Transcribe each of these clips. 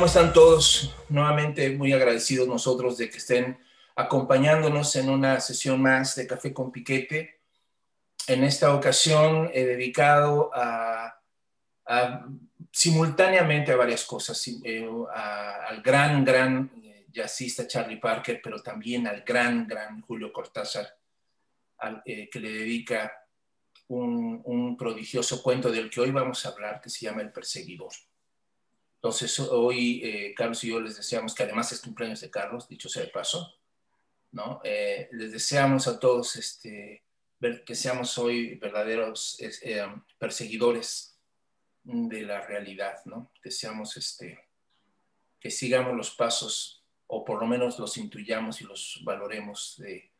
¿Cómo están todos? Nuevamente muy agradecidos nosotros de que estén acompañándonos en una sesión más de Café con Piquete. En esta ocasión he dedicado a, simultáneamente a varias cosas, eh, al gran, gran eh, jazzista Charlie Parker, pero también al gran, gran Julio Cortázar, eh, que le dedica un, un prodigioso cuento del que hoy vamos a hablar, que se llama El Perseguidor. Entonces, hoy eh, Carlos y yo les deseamos que además es cumpleaños de Carlos, dicho sea de paso, ¿no? Eh, les deseamos a todos este, ver, que seamos hoy verdaderos eh, perseguidores de la realidad, ¿no? Que seamos, este, que sigamos los pasos, o por lo menos los intuyamos y los valoremos de,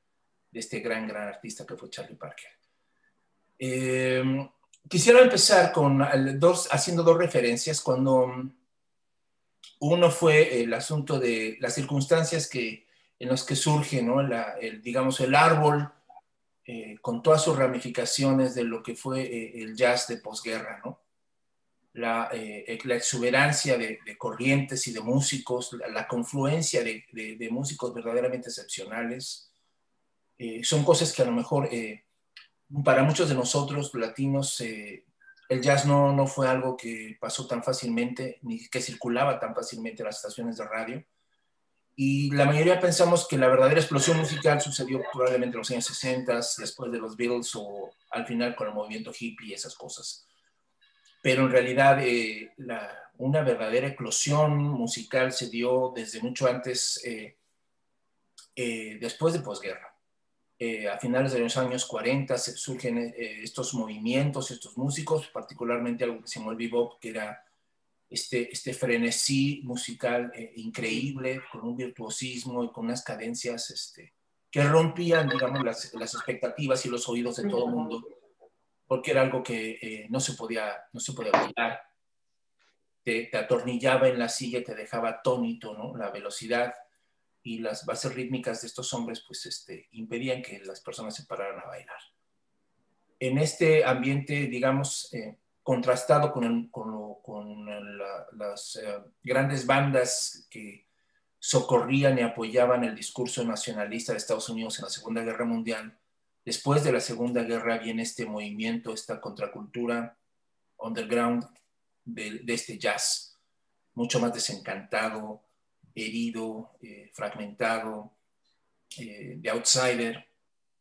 de este gran, gran artista que fue Charlie Parker. quisiera empezar con dos, haciendo dos referencias. Cuando uno fue el asunto de las circunstancias que, en las que surge, ¿no? el, digamos, el árbol eh, con todas sus ramificaciones de lo que fue eh, el jazz de posguerra, ¿no? La, eh, exuberancia de, corrientes y de músicos, la, confluencia de, músicos verdaderamente excepcionales, son cosas que a lo mejor para muchos de nosotros latinos el jazz no, no fue algo que pasó tan fácilmente, ni que circulaba tan fácilmente en las estaciones de radio. Y la mayoría pensamos que la verdadera explosión musical sucedió probablemente en los años 60, después de los Beatles o al final con el movimiento hippie y esas cosas. Pero en realidad eh, una verdadera eclosión musical se dio desde mucho antes, eh, eh, después de posguerra. Eh, a finales de los años 40 se surgen eh, estos movimientos, estos músicos, particularmente algo que se llamó el bebop, que era este, este frenesí musical eh, increíble, con un virtuosismo y con unas cadencias este, que rompían, digamos, las, las, expectativas y los oídos de todo el mundo, porque era algo que no se podía, no se podía bailar. Te, te, atornillaba en la silla, te dejaba atónito, ¿no? La velocidad y las bases rítmicas de estos hombres pues este, impedían que las personas se pararan a bailar. En este ambiente, digamos, eh, contrastado con, con, las eh, grandes bandas que socorrían y apoyaban el discurso nacionalista de Estados Unidos en la Segunda Guerra Mundial, después de la Segunda Guerra viene este movimiento, esta contracultura underground de, de este jazz, mucho más desencantado, herido, eh, fragmentado, eh, de outsider,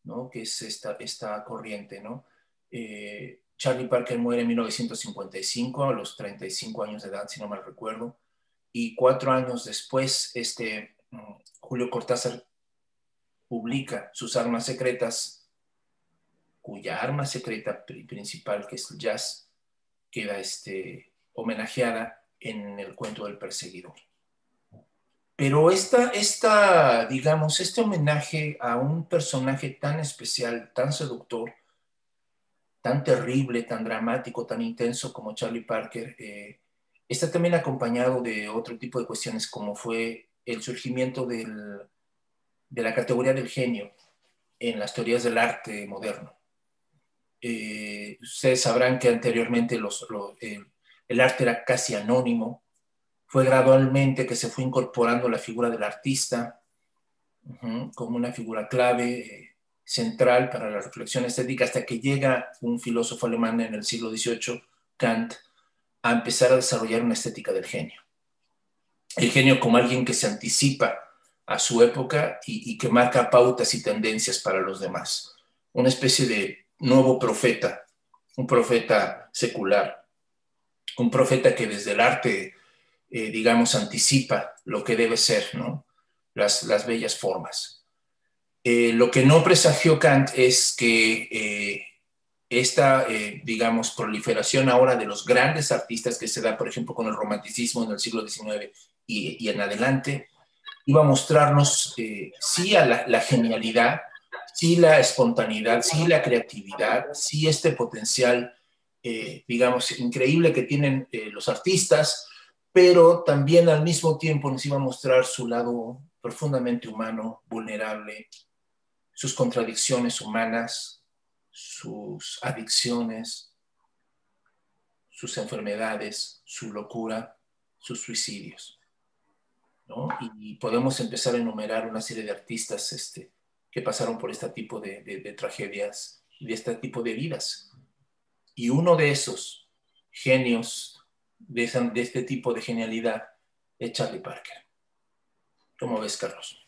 ¿no? que es esta, esta corriente. ¿no? Eh, Charlie Parker muere en 1955, a los 35 años de edad, si no mal recuerdo, y cuatro años después, este, mm, Julio Cortázar publica sus armas secretas, cuya arma secreta principal, que es el jazz, queda este, homenajeada en el cuento del perseguidor. Pero esta, esta, digamos, este homenaje a un personaje tan especial, tan seductor, tan terrible, tan dramático, tan intenso como Charlie Parker, eh, está también acompañado de otro tipo de cuestiones como fue el surgimiento de la categoría del genio en las teorías del arte moderno. Eh, ustedes sabrán que anteriormente el arte era casi anónimo, fue gradualmente que se fue incorporando la figura del artista como una figura clave, eh, central para la reflexión estética, hasta que llega un filósofo alemán en el siglo XVIII, Kant, a empezar a desarrollar una estética del genio. El genio como alguien que se anticipa a su época y, y que marca pautas y tendencias para los demás. Una especie de nuevo profeta, un profeta secular, un profeta que desde el arte eh, digamos, anticipa lo que debe ser, ¿no? Las, las bellas formas. Eh, lo que no presagió Kant es que eh, esta, digamos, proliferación ahora de los grandes artistas que se da, por ejemplo, con el romanticismo en el siglo XIX y, y en adelante, iba a mostrarnos, sí, a la, genialidad, sí, la espontaneidad, sí, la creatividad, sí, este potencial, digamos, increíble que tienen los artistas, pero también al mismo tiempo nos iba a mostrar su lado profundamente humano, vulnerable, sus contradicciones humanas, sus adicciones, sus enfermedades, su locura, sus suicidios. ¿no? Y, podemos empezar a enumerar una serie de artistas este, que pasaron por este tipo de, de tragedias y de este tipo de vidas. Y uno de esos genios de, de este tipo de genialidad es Charlie Parker. ¿Cómo ves, Carlos?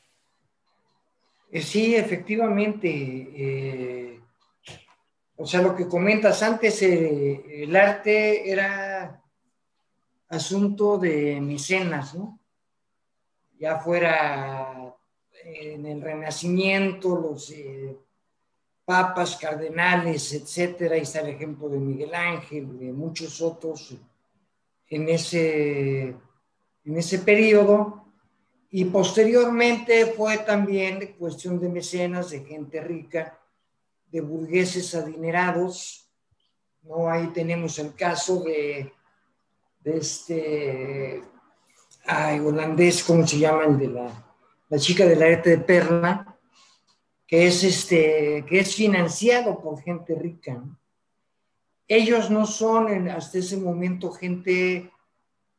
Eh, sí, efectivamente. Eh, o sea, lo que comentas antes, eh, el arte era asunto de mecenas, ¿no? Ya fuera en el Renacimiento, los papas, cardenales, etcétera. Ahí está el ejemplo de Miguel Ángel, de muchos otros en ese, en ese periodo. Y posteriormente fue también cuestión de mecenas, de gente rica, de burgueses adinerados. ¿no? Ahí tenemos el caso de, este ay, holandés, ¿cómo se llama? El de la, la chica del arete de perla, que es, este, que es financiado por gente rica. Ellos no son hasta ese momento gente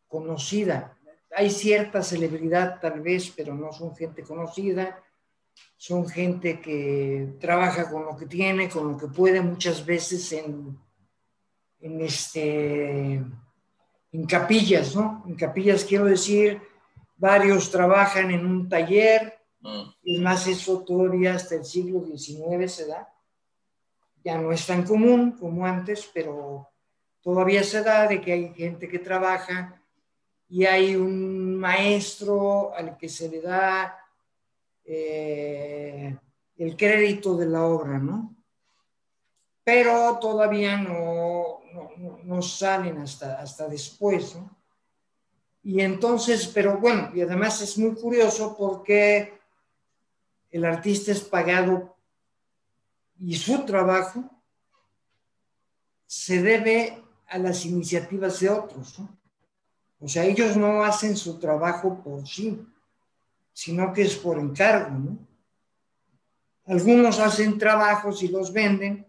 conocida, hay cierta celebridad tal vez, pero no son gente conocida, son gente que trabaja con lo que tiene, con lo que puede, muchas veces en, en, este, en capillas, ¿no? En capillas quiero decir, varios trabajan en un taller, mm. es más, eso todavía hasta el siglo XIX se da, ya no es tan común como antes, pero todavía se da de que hay gente que trabaja y hay un maestro al que se le da eh, el crédito de la obra, ¿no? Pero todavía no, no, salen hasta, hasta después, ¿no? Y entonces, pero bueno, y además es muy curioso porque el artista es pagado y su trabajo se debe a las iniciativas de otros, ¿no? O sea, ellos no hacen su trabajo por sí, sino que es por encargo, ¿no? Algunos hacen trabajos y los venden,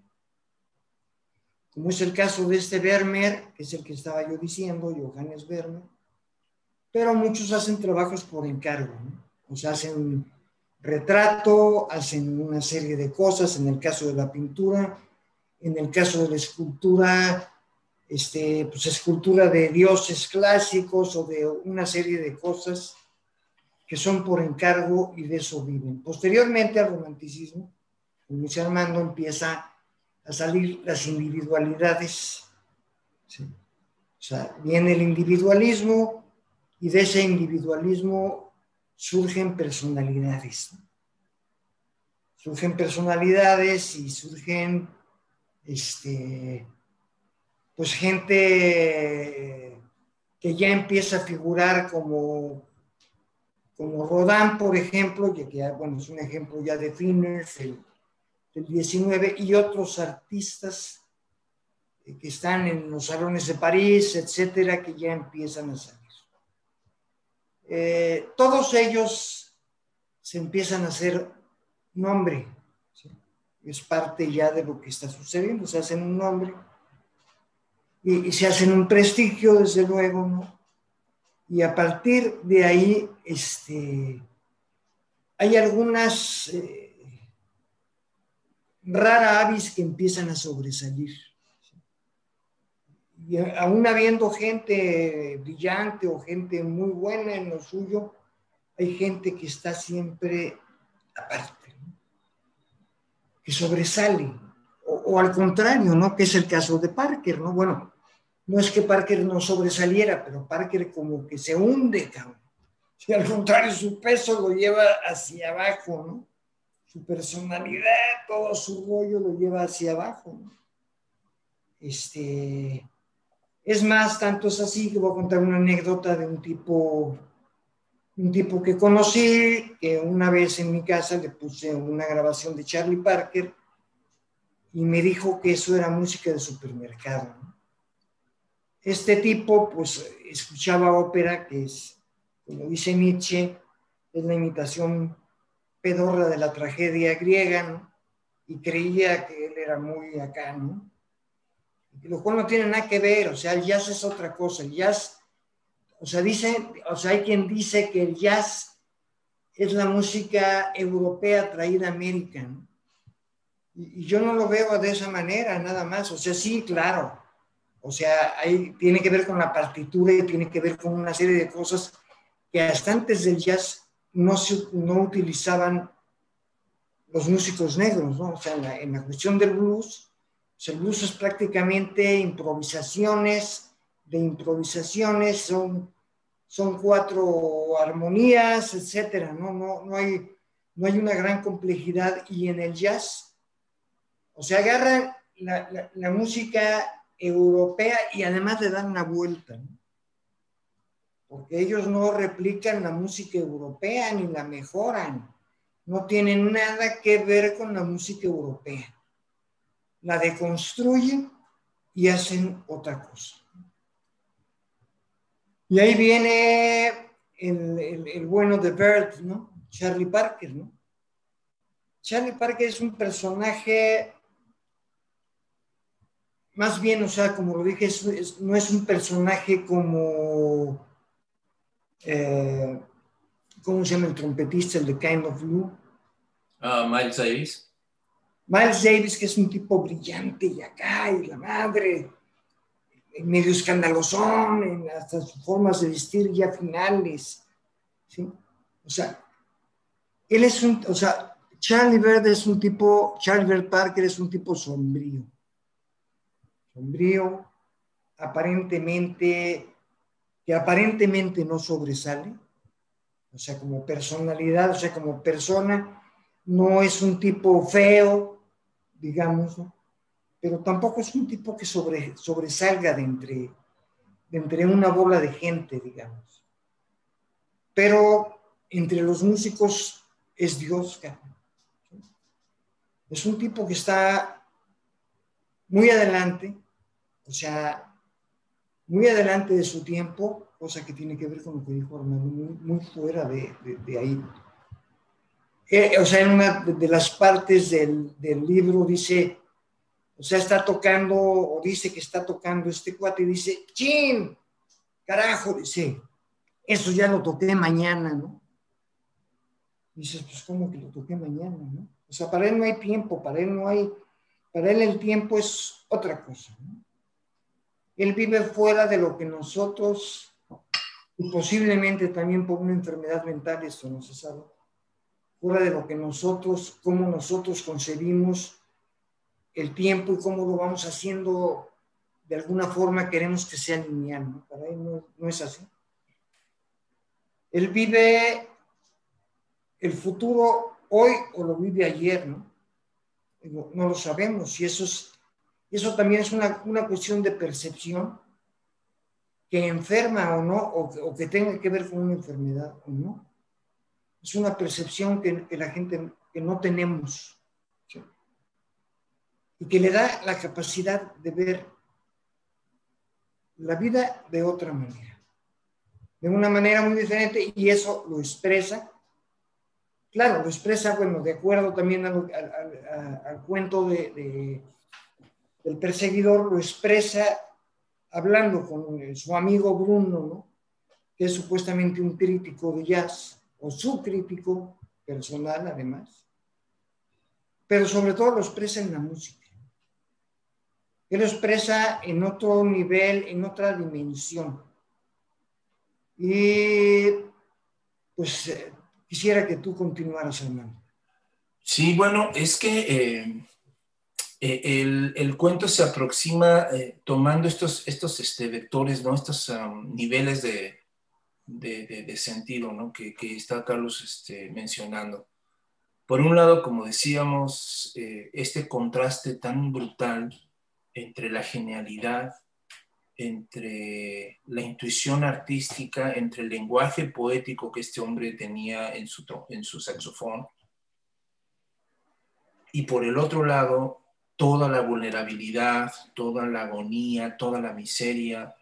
como es el caso de este Vermeer, que es el que estaba yo diciendo, Johannes Vermeer, pero muchos hacen trabajos por encargo, ¿no? O sea, hacen retrato, hacen una serie de cosas, en el caso de la pintura, en el caso de la escultura, este, pues, escultura de dioses clásicos o de una serie de cosas que son por encargo y de eso viven. Posteriormente al romanticismo, Luis Armando empieza a salir las individualidades. O sea, viene el individualismo y de ese individualismo surgen personalidades. Surgen personalidades y surgen este, pues gente que ya empieza a figurar como, como Rodin, por ejemplo, que, bueno, es un ejemplo ya de fines del, 19, y otros artistas que están en los salones de París, etcétera, que ya empiezan a salir. Eh, todos ellos se empiezan a hacer nombre, es parte ya de lo que está sucediendo, se hacen un nombre y, se hacen un prestigio, desde luego, ¿no? Y a partir de ahí, este, hay algunas eh, rara avis que empiezan a sobresalir. Y aún habiendo gente brillante o gente muy buena en lo suyo, hay gente que está siempre aparte, que sobresale, o, al contrario, ¿no? Que es el caso de Parker, ¿no? Bueno, no es que Parker no sobresaliera, pero Parker como que se hunde, cabrón. Si al contrario, su peso lo lleva hacia abajo, ¿no? Su personalidad, todo su rollo lo lleva hacia abajo, ¿no? Este, es más, tanto es así que voy a contar una anécdota de un tipo, un tipo que conocí, que una vez en mi casa le puse una grabación de Charlie Parker y me dijo que eso era música de supermercado. Este tipo, pues, escuchaba ópera, que es, como dice Nietzsche, es la imitación pedorra de la tragedia griega. Y creía que él era muy acá, ¿no? Lo cual no tiene nada que ver, o sea, el jazz es otra cosa, el jazz o sea, dice, o sea, hay quien dice que el jazz es la música europea traída a América, y, yo no lo veo de esa manera, nada más. O sea, sí, claro. O sea, ahí tiene que ver con la partitura y tiene que ver con una serie de cosas que hasta antes del jazz no, se, no utilizaban los músicos negros, ¿no? O sea, en la, cuestión del blues, blues es prácticamente improvisaciones, de improvisaciones, son, son cuatro armonías, etcétera, ¿no? No, no, hay, no hay una gran complejidad y en el jazz, o sea, agarran la, la, música europea y además le dan una vuelta, ¿no? porque ellos no replican la música europea ni la mejoran no tienen nada que ver con la música europea. La deconstruyen y hacen otra cosa. Y ahí viene el, bueno de Bird, ¿no? Charlie Parker, ¿no? Charlie Parker es un personaje, más bien, o sea, como lo dije, no es un personaje como eh, ¿cómo se llama el trompetista, el de Kind of Blue? Ah, Miles Davis. Miles Davis, que es un tipo brillante y acá, y la madre, medio escandalosón, en hasta sus formas de vestir ya finales. ¿sí? O sea, él es un, o sea, Charlie Bird es un tipo, Charlie Bird Parker es un tipo sombrío. Sombrío, aparentemente, que aparentemente no sobresale, o sea, como personalidad, o sea, como persona, no es un tipo feo, digamos, pero tampoco es un tipo que sobre, sobresalga de entre, de entre una bola de gente, digamos. Pero entre los músicos es Dios, Es un tipo que está muy adelante, o sea, muy adelante de su tiempo, cosa que tiene que ver con lo que dijo Armando, muy, fuera de, ahí. Eh, o sea, en una de las partes del, libro dice, o sea, está tocando, o dice que está tocando este cuate y dice, ¡chin! Carajo, dice, eso ya lo toqué mañana, ¿no? dices, pues, ¿cómo que lo toqué mañana, no? O sea, para él no hay tiempo, para él no hay, para él el tiempo es otra cosa, ¿no? Él vive fuera de lo que nosotros y posiblemente también por una enfermedad mental, esto no se sabe, de lo que nosotros, cómo nosotros concebimos el tiempo y cómo lo vamos haciendo, de alguna forma queremos que sea lineal, ¿no? Para él no, es así. Él vive el futuro hoy o lo vive ayer, ¿no? No, lo sabemos y eso, es, eso también es una, una cuestión de percepción que enferma o no, o, que tenga que ver con una enfermedad o no. Es una percepción que, la gente que no tenemos y que le da la capacidad de ver la vida de otra manera, de una manera muy diferente y eso lo expresa. Claro, lo expresa, bueno, de acuerdo también al, cuento de, del perseguidor, lo expresa hablando con su amigo Bruno, que es supuestamente un crítico de jazz, o su crítico personal además, pero sobre todo lo expresa en la música. Él lo expresa en otro nivel, en otra dimensión. Y pues eh, quisiera que tú continuaras, hermano. Sí, bueno, es que eh, eh, el, cuento se aproxima tomando estos, estos este, vectores, ¿no? estos um, niveles de, de, sentido que, está Carlos este, mencionando. Por un lado, como decíamos, eh, este contraste tan brutal entre la genialidad, entre la intuición artística, entre el lenguaje poético que este hombre tenía en su, en su saxofón, y por el otro lado, toda la vulnerabilidad, toda la agonía, toda la miseria,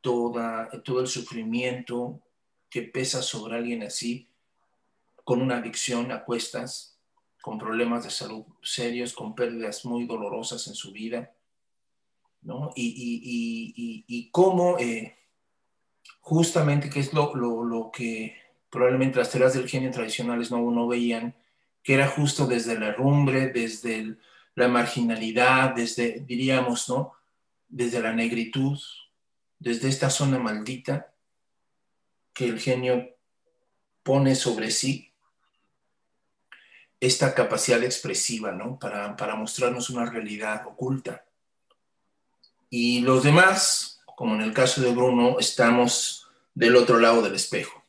toda, todo el sufrimiento que pesa sobre alguien así, con una adicción a cuestas, con problemas de salud serios, con pérdidas muy dolorosas en su vida, ¿no? Y, y, y, y cómo, eh, justamente que es lo, lo, que probablemente las teorías del genio tradicionales no, no veían, que era justo desde la rumbre, desde la marginalidad, desde, diríamos, ¿no? Desde la negritud, desde esta zona maldita que el genio pone sobre sí esta capacidad expresiva, ¿no? Para, para mostrarnos una realidad oculta. Y los demás, como en el caso de Bruno, estamos del otro lado del espejo,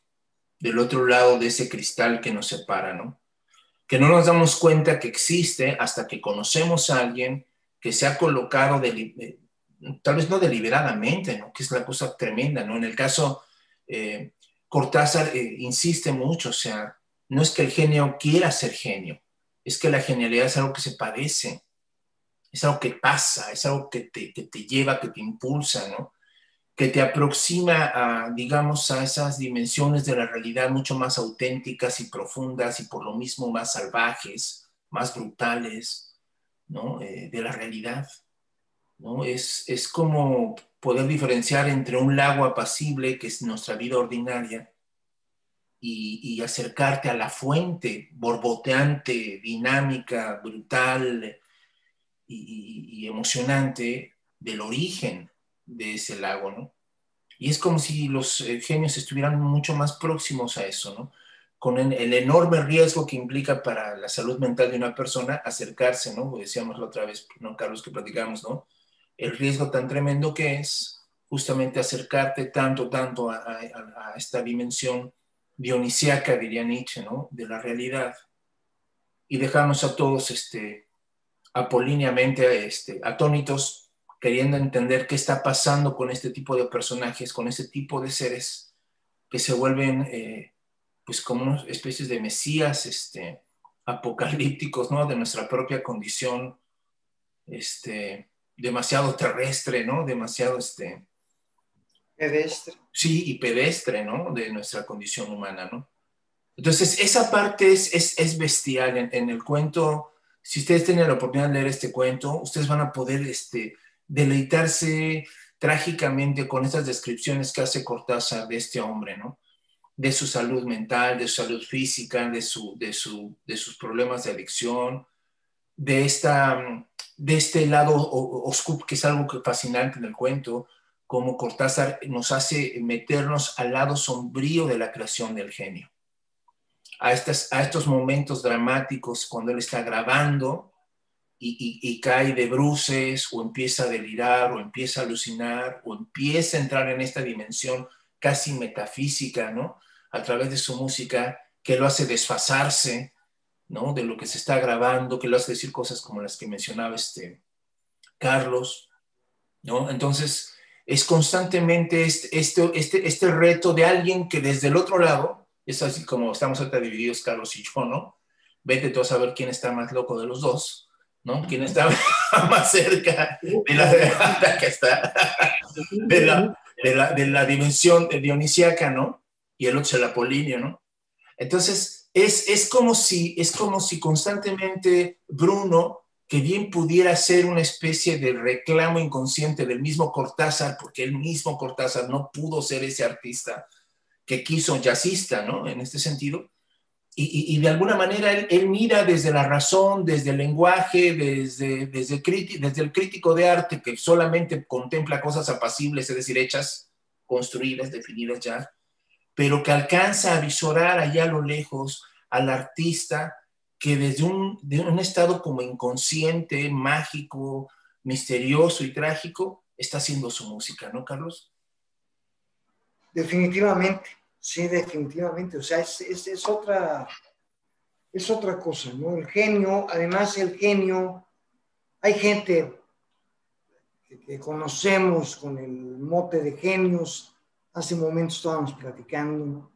del otro lado de ese cristal que nos separa, ¿no? Que no nos damos cuenta que existe hasta que conocemos a alguien que se ha colocado, de, tal vez no deliberadamente, ¿no? Que es la cosa tremenda, ¿no? En el caso, eh, Cortázar eh, insiste mucho, o sea, no es que el genio quiera ser genio, es que la genialidad es algo que se padece, es algo que pasa, es algo que te, te lleva, que te impulsa, ¿no? que te aproxima a, digamos, a esas dimensiones de la realidad mucho más auténticas y profundas y por lo mismo más salvajes, más brutales, ¿no? Eh, de la realidad, ¿no? Es, es como poder diferenciar entre un lago apacible, que es nuestra vida ordinaria, y, acercarte a la fuente borboteante, dinámica, brutal y, emocionante del origen de ese lago, ¿no? Y es como si los eh, genios estuvieran mucho más próximos a eso, ¿no? Con el, enorme riesgo que implica para la salud mental de una persona acercarse, ¿no? Decíamos la otra vez, ¿no, Carlos, que platicamos, ¿no? El riesgo tan tremendo que es justamente acercarte tanto, tanto a esta dimensión dionisíaca, diría Nietzsche, ¿no? De la realidad. Y dejarnos a todos este, apolíneamente este, atónitos, queriendo entender qué está pasando con este tipo de personajes, con este tipo de seres que se vuelven eh, pues como unas especies de mesías este, apocalípticos, ¿no? De nuestra propia condición, este, demasiado terrestre, ¿no? Demasiado, este, Pedestre. Sí, y pedestre, ¿no? De nuestra condición humana, ¿no? Entonces, esa parte es, es, bestial en, el cuento. Si ustedes tienen la oportunidad de leer este cuento, ustedes van a poder este, deleitarse trágicamente con estas descripciones que hace Cortázar de este hombre, ¿no? De su salud mental, de su salud física, de, su, de, su, de sus problemas de adicción, de, esta, de este lado oscuro, que es algo fascinante en el cuento, como Cortázar nos hace meternos al lado sombrío de la creación del genio. A, estas, a estos momentos dramáticos cuando él está grabando y, cae de bruces o empieza a delirar o empieza a alucinar o empieza a entrar en esta dimensión casi metafísica, ¿no? A través de su música que lo hace desfasarse, ¿no? De lo que se está grabando, que lo hace decir cosas como las que mencionaba este Carlos, ¿no? Entonces, es constantemente este, este, este, este, reto de alguien que desde el otro lado, es así como estamos ahorita divididos Carlos y yo, ¿no? Vete tú a saber quién está más loco de los dos, ¿no? Quién está más cerca de la, que está, de la, de la, de la dimensión dionisíaca, ¿no? Y el otro es el apolíneo, ¿no? Entonces, es, es, como si, es como si constantemente Bruno que bien pudiera ser una especie de reclamo inconsciente del mismo Cortázar, porque el mismo Cortázar no pudo ser ese artista que quiso jazzista, ¿no? En este sentido. Y, de alguna manera él, mira desde la razón, desde el lenguaje, desde, desde, desde el crítico de arte que solamente contempla cosas apacibles, es decir, hechas, construidas, definidas ya, pero que alcanza a visorar allá a lo lejos al artista que desde un, un estado como inconsciente, mágico, misterioso y trágico, está haciendo su música, ¿no, Carlos? Definitivamente, sí, definitivamente. O sea, es, es, otra, es otra cosa, ¿no? El genio, además el genio, hay gente que, conocemos con el mote de genios, hace momentos estábamos platicando,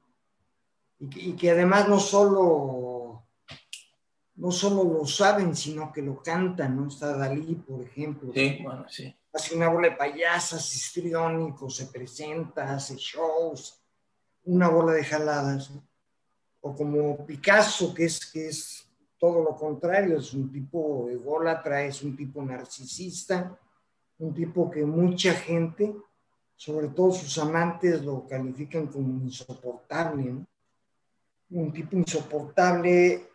y, y que además no solo no solo lo saben, sino que lo cantan, ¿no? Está Dalí, por ejemplo. Sí, bueno, sí. Hace una bola de payasas, histriónicos, se presenta, hace shows, una bola de jaladas. O como Picasso, que es, que es todo lo contrario, es un tipo ególatra, es un tipo narcisista, un tipo que mucha gente sobre todo sus amantes lo califican como insoportable, ¿no? un tipo insoportable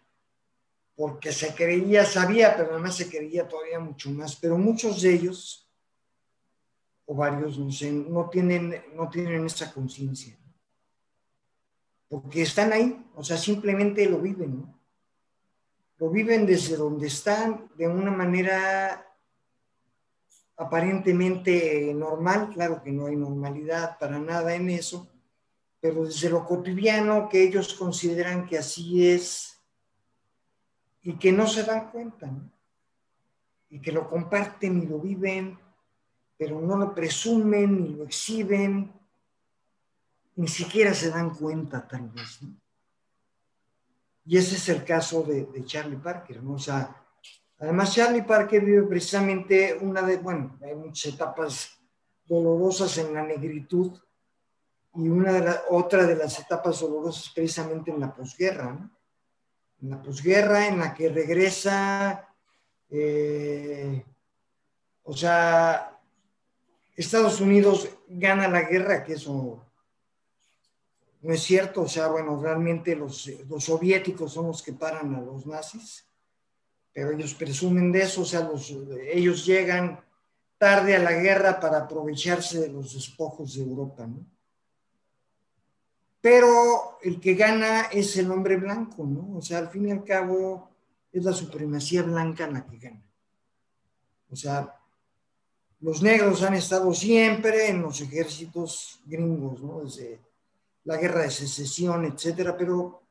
porque se creía, sabía, pero además se creía todavía mucho más, pero muchos de ellos, o varios, no sé, no tienen, no tienen esa conciencia, porque están ahí, o sea, simplemente lo viven, ¿no? Lo viven desde donde están, de una manera aparentemente normal, claro que no hay normalidad para nada en eso, pero desde lo cotidiano que ellos consideran que así es y que no se dan cuenta, y que lo comparten y lo viven, pero no lo presumen ni lo exhiben, ni siquiera se dan cuenta tal vez. Y ese es el caso de, de Charlie Parker, ¿no? O sea, además Charlie Parker vive precisamente una de, bueno, hay muchas etapas dolorosas en la negritud, y una de la, otra de las etapas dolorosas precisamente en la posguerra, ¿no? En la posguerra en la que regresa, eh, o sea, Estados Unidos gana la guerra, que eso no es cierto, o sea, bueno, realmente los, los soviéticos son los que paran a los nazis, pero ellos presumen de eso, o sea, los, ellos llegan tarde a la guerra para aprovecharse de los despojos de Europa, ¿no? pero el que gana es el hombre blanco, ¿no? O sea, al fin y al cabo es la supremacía blanca la que gana. O sea, los negros han estado siempre en los ejércitos gringos, ¿no? Desde la guerra de secesión, etcétera, pero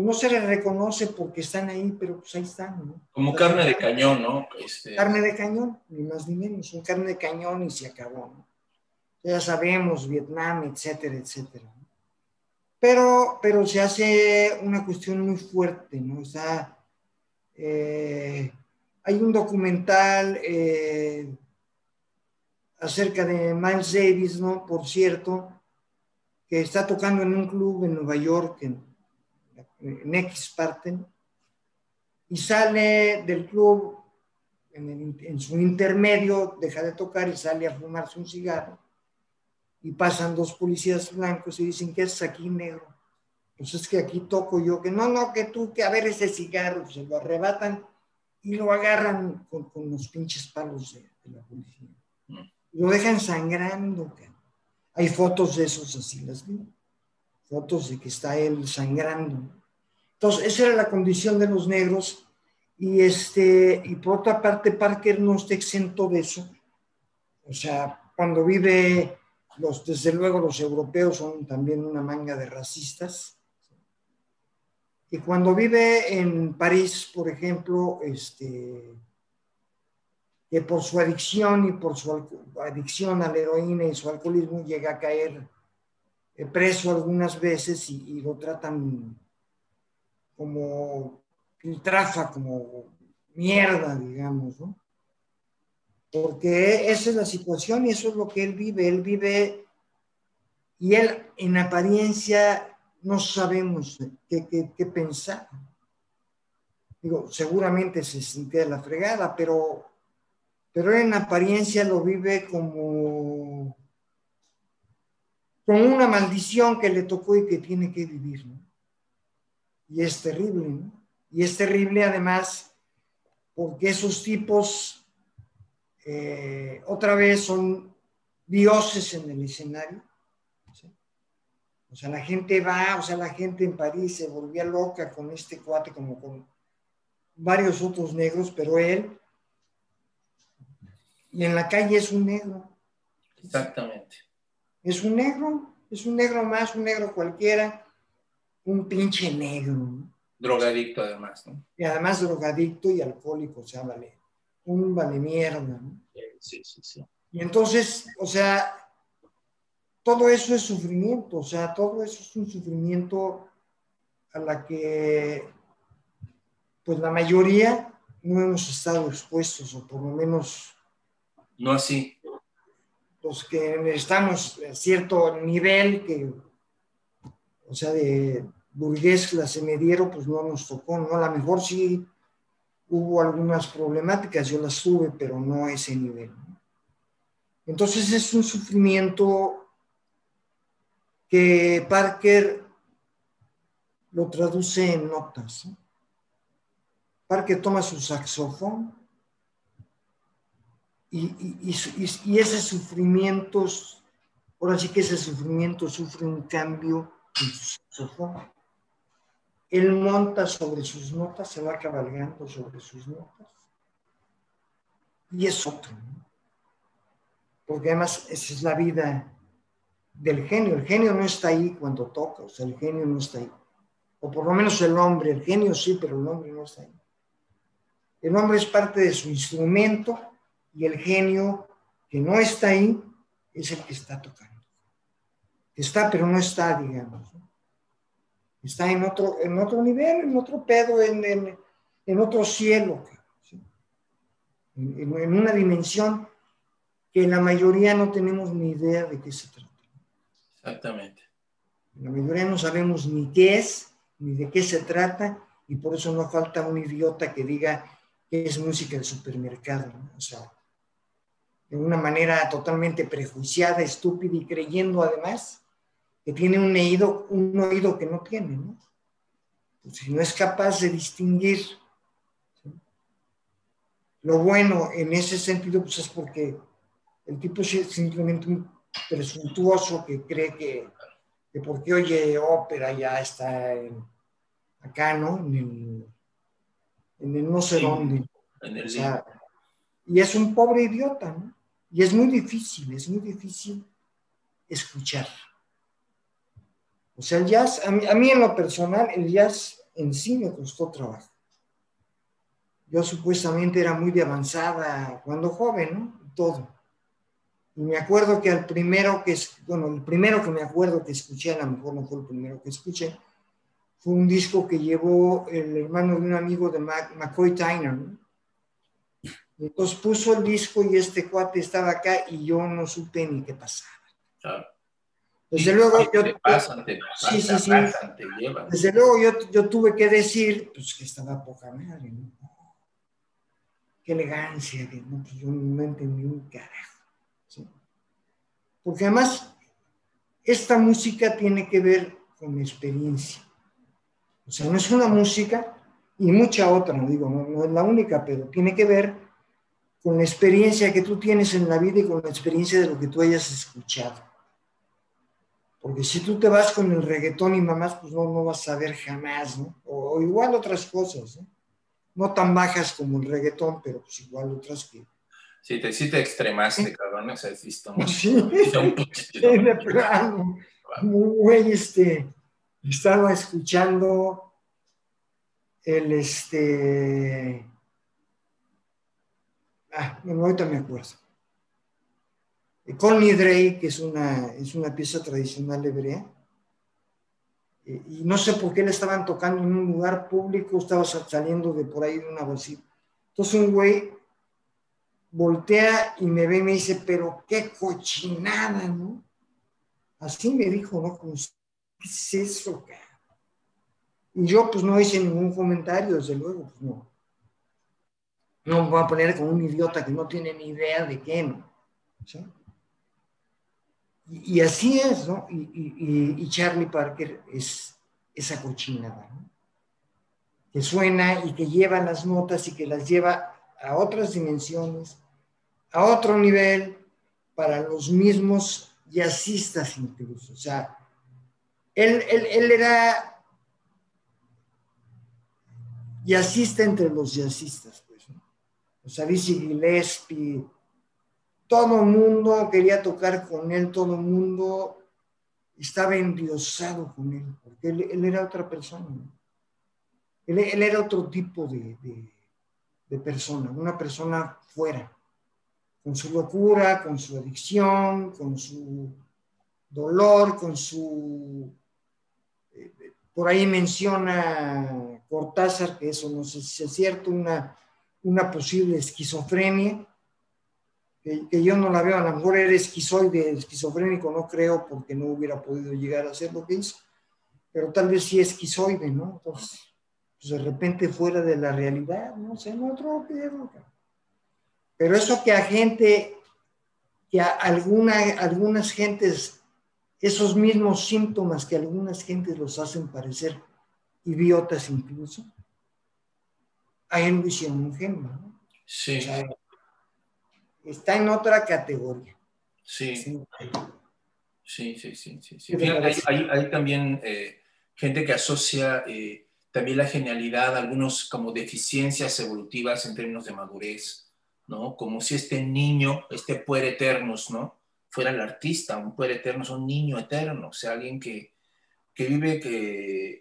no se les reconoce porque están ahí, pero pues ahí están, ¿no? Como carne de cañón, ¿no? Este... Carne de cañón, ni más ni menos, son carne de cañón y se acabó, ¿no? Ya sabemos, Vietnam, etcétera, etcétera pero, pero se hace una cuestión muy fuerte, ¿no? O sea, eh, hay un documental eh, acerca de Miles Davis, ¿no? Por cierto, que está tocando en un club en Nueva York, en, en X parte, y sale del club en, en, su intermedio, deja de tocar y sale a fumarse un cigarro y pasan dos policías blancos y dicen, ¿qué es aquí negro? Pues es que aquí toco yo, que no, no, que tú, que a ver ese cigarro, se lo arrebatan y lo agarran con, con los pinches palos de, la policía. Lo dejan sangrando. Hay fotos de esos así, las vi. Fotos de que está él sangrando. Entonces, esa era la condición de los negros. Y, este, y por otra parte, Parker no está exento de eso. O sea, cuando vive los, desde luego los europeos son también una manga de racistas. Y cuando vive en París, por ejemplo, este, que por su adicción y por su adicción a la heroína y su alcoholismo llega a caer eh, preso algunas veces y, lo tratan como trafa como mierda, digamos, ¿no? porque esa es la situación y eso es lo que él vive. Él vive y él en apariencia no sabemos qué, pensar. Digo, seguramente se sentía la fregada, pero, pero en apariencia lo vive como, como una maldición que le tocó y que tiene que vivir. Y es terrible, ¿no? Y es terrible además porque esos tipos eh, otra vez son dioses en el escenario. O sea, la gente va, o sea, la gente en París se volvía loca con este cuate como con varios otros negros, pero él, y en la calle es un negro. Exactamente. Es un negro, es un negro más, un negro cualquiera, un pinche negro. Drogadicto además, ¿no? Y además drogadicto y alcohólico, o sea, vale un vale mierda. Sí, sí, sí. Y entonces, o sea, todo eso es sufrimiento, o sea, todo eso es un sufrimiento a la que, pues la mayoría no hemos estado expuestos, o por lo menos... No así. Los que estamos a cierto nivel que, o sea, de burgués mediero, pues no nos tocó, ¿no? A lo mejor sí hubo algunas problemáticas, yo las tuve, pero no a ese nivel. Entonces es un sufrimiento que Parker lo traduce en notas. Parker toma su saxofón y, y, y, ese sufrimiento, ahora sí que ese sufrimiento sufre un cambio en su saxofón. Él monta sobre sus notas, se va cabalgando sobre sus notas. Y es otro, porque además esa es la vida del genio. El genio no está ahí cuando toca, o sea, el genio no está ahí. O por lo menos el hombre, el genio sí, pero el hombre no está ahí. El hombre es parte de su instrumento y el genio que no está ahí es el que está tocando. Está, pero no está, digamos. Está en otro, en otro nivel, en otro pedo, en, en, otro cielo, en, en, una dimensión que la mayoría no tenemos ni idea de qué se trata. Exactamente. La mayoría no sabemos ni qué es, ni de qué se trata, y por eso no falta un idiota que diga que es música de supermercado, o sea, de una manera totalmente prejuiciada, estúpida y creyendo además que tiene un oído, un oído que no tiene, ¿no? Pues si no es capaz de distinguir lo bueno en ese sentido, pues es porque el tipo es simplemente un presuntuoso que cree que, que porque oye ópera ya está acá, ¿no? En el, en el no sé dónde. o sea, y es un pobre idiota, ¿no? Y es muy difícil, es muy difícil escuchar. O sea, el jazz, a mí, en lo personal, el jazz en sí me costó trabajo. Yo supuestamente era muy de avanzada cuando joven, ¿no? Todo. Y me acuerdo que al primero que, bueno, el primero que me acuerdo que escuché, a lo mejor no fue el primero que escuché, fue un disco que llevó el hermano de un amigo de McCoy Tyner, ¿no? Entonces puso el disco y este cuate estaba acá y yo no supe ni qué pasaba. Desde luego yo... sí, sí, sí. Desde luego yo, yo, tuve que decir, pues que estaba poca madre, ¿no? Qué elegancia, que no, yo no entendí un carajo. ¿sí? Porque además, esta música tiene que ver con experiencia. O sea, no es una música y mucha otra, no digo, no, no es la única, pero tiene que ver con la experiencia que tú tienes en la vida y con la experiencia de lo que tú hayas escuchado. Porque si tú te vas con el reggaetón y mamás, pues no, no vas a ver jamás, ¿no? O, igual otras cosas, ¿no? No tan bajas como el reggaetón, pero pues igual otras que... Sí, te, sí te extremaste, cabrón, o sea, sí, sí, de plano. Muy, este, estaba escuchando el, este... Ah, bueno, ahorita me acuerdo. Call Me Dre, que es una, es una pieza tradicional hebrea. Eh, y no sé por qué le estaban tocando en un lugar público, estaba saliendo de por ahí de una bolsita. Entonces un güey voltea y me ve y me dice, pero qué cochinada, ¿no? Así me dijo, ¿no? ¿Qué es eso, cara? Y yo pues no hice ningún comentario, desde luego, pues no. No me voy a poner como un idiota que no tiene ni idea de qué, ¿no? ¿Sí? Y, así es, ¿no? Y, Charlie Parker es esa cochinada, ¿no? Que suena y que lleva las notas y que las lleva a otras dimensiones, a otro nivel, para los mismos jazzistas incluso. O sea, él, él, él era jazzista entre los jazzistas, pues, ¿no? O sea, Dizzy Gillespie, todo mundo quería tocar con él, todo el mundo estaba endiosado con él, porque él, era otra persona. Él, era otro tipo de, de, persona, una persona fuera, con su locura, con su adicción, con su dolor, con su... Eh, por ahí menciona Cortázar, que eso no sé si es cierto, una, una posible esquizofrenia que, yo no la veo, a lo mejor era esquizoide, esquizofrénico, no creo, porque no hubiera podido llegar a ser lo que hizo, pero tal vez sí esquizoide, ¿no? Entonces, pues de repente fuera de la realidad, no sé, no otro pedo. Pero eso que a gente que alguna, algunas gentes, esos mismos síntomas que algunas gentes los hacen parecer idiotas incluso, hay en visión ingenua. ¿no? Sí. Está en otra categoría. Sí. Sí, sí, sí. sí, hay, también eh, gente que asocia eh, también la genialidad, algunos como deficiencias evolutivas en términos de madurez, ¿no? Como si este niño, este puer eternos, ¿no? Fuera el artista, un puer eterno es un niño eterno, o sea, alguien que, que vive que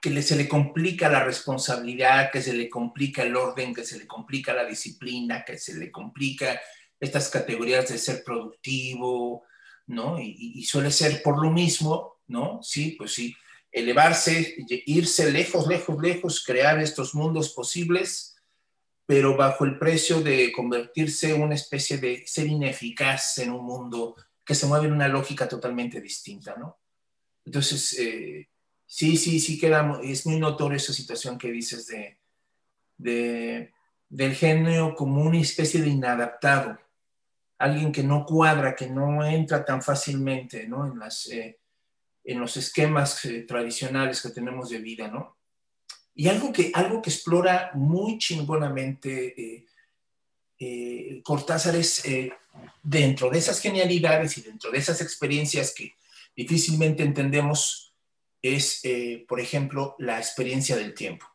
que se le complica la responsabilidad, que se le complica el orden, que se le complica la disciplina, que se le complica estas categorías de ser productivo, ¿no? Y, suele ser por lo mismo, ¿no? Sí, pues sí, elevarse, irse lejos, lejos, lejos, crear estos mundos posibles, pero bajo el precio de convertirse en una especie de ser ineficaz en un mundo que se mueve en una lógica totalmente distinta, ¿no? Entonces, eh, Sí, sí, sí queda, es muy notorio esa situación que dices de, de, del género como una especie de inadaptado, alguien que no cuadra, que no entra tan fácilmente ¿no? en, las, eh, en los esquemas eh, tradicionales que tenemos de vida, ¿no? Y algo que, algo que explora muy chingonamente eh, Cortázar es dentro de esas genialidades y dentro de esas experiencias que difícilmente entendemos es, eh, por ejemplo, la experiencia del tiempo,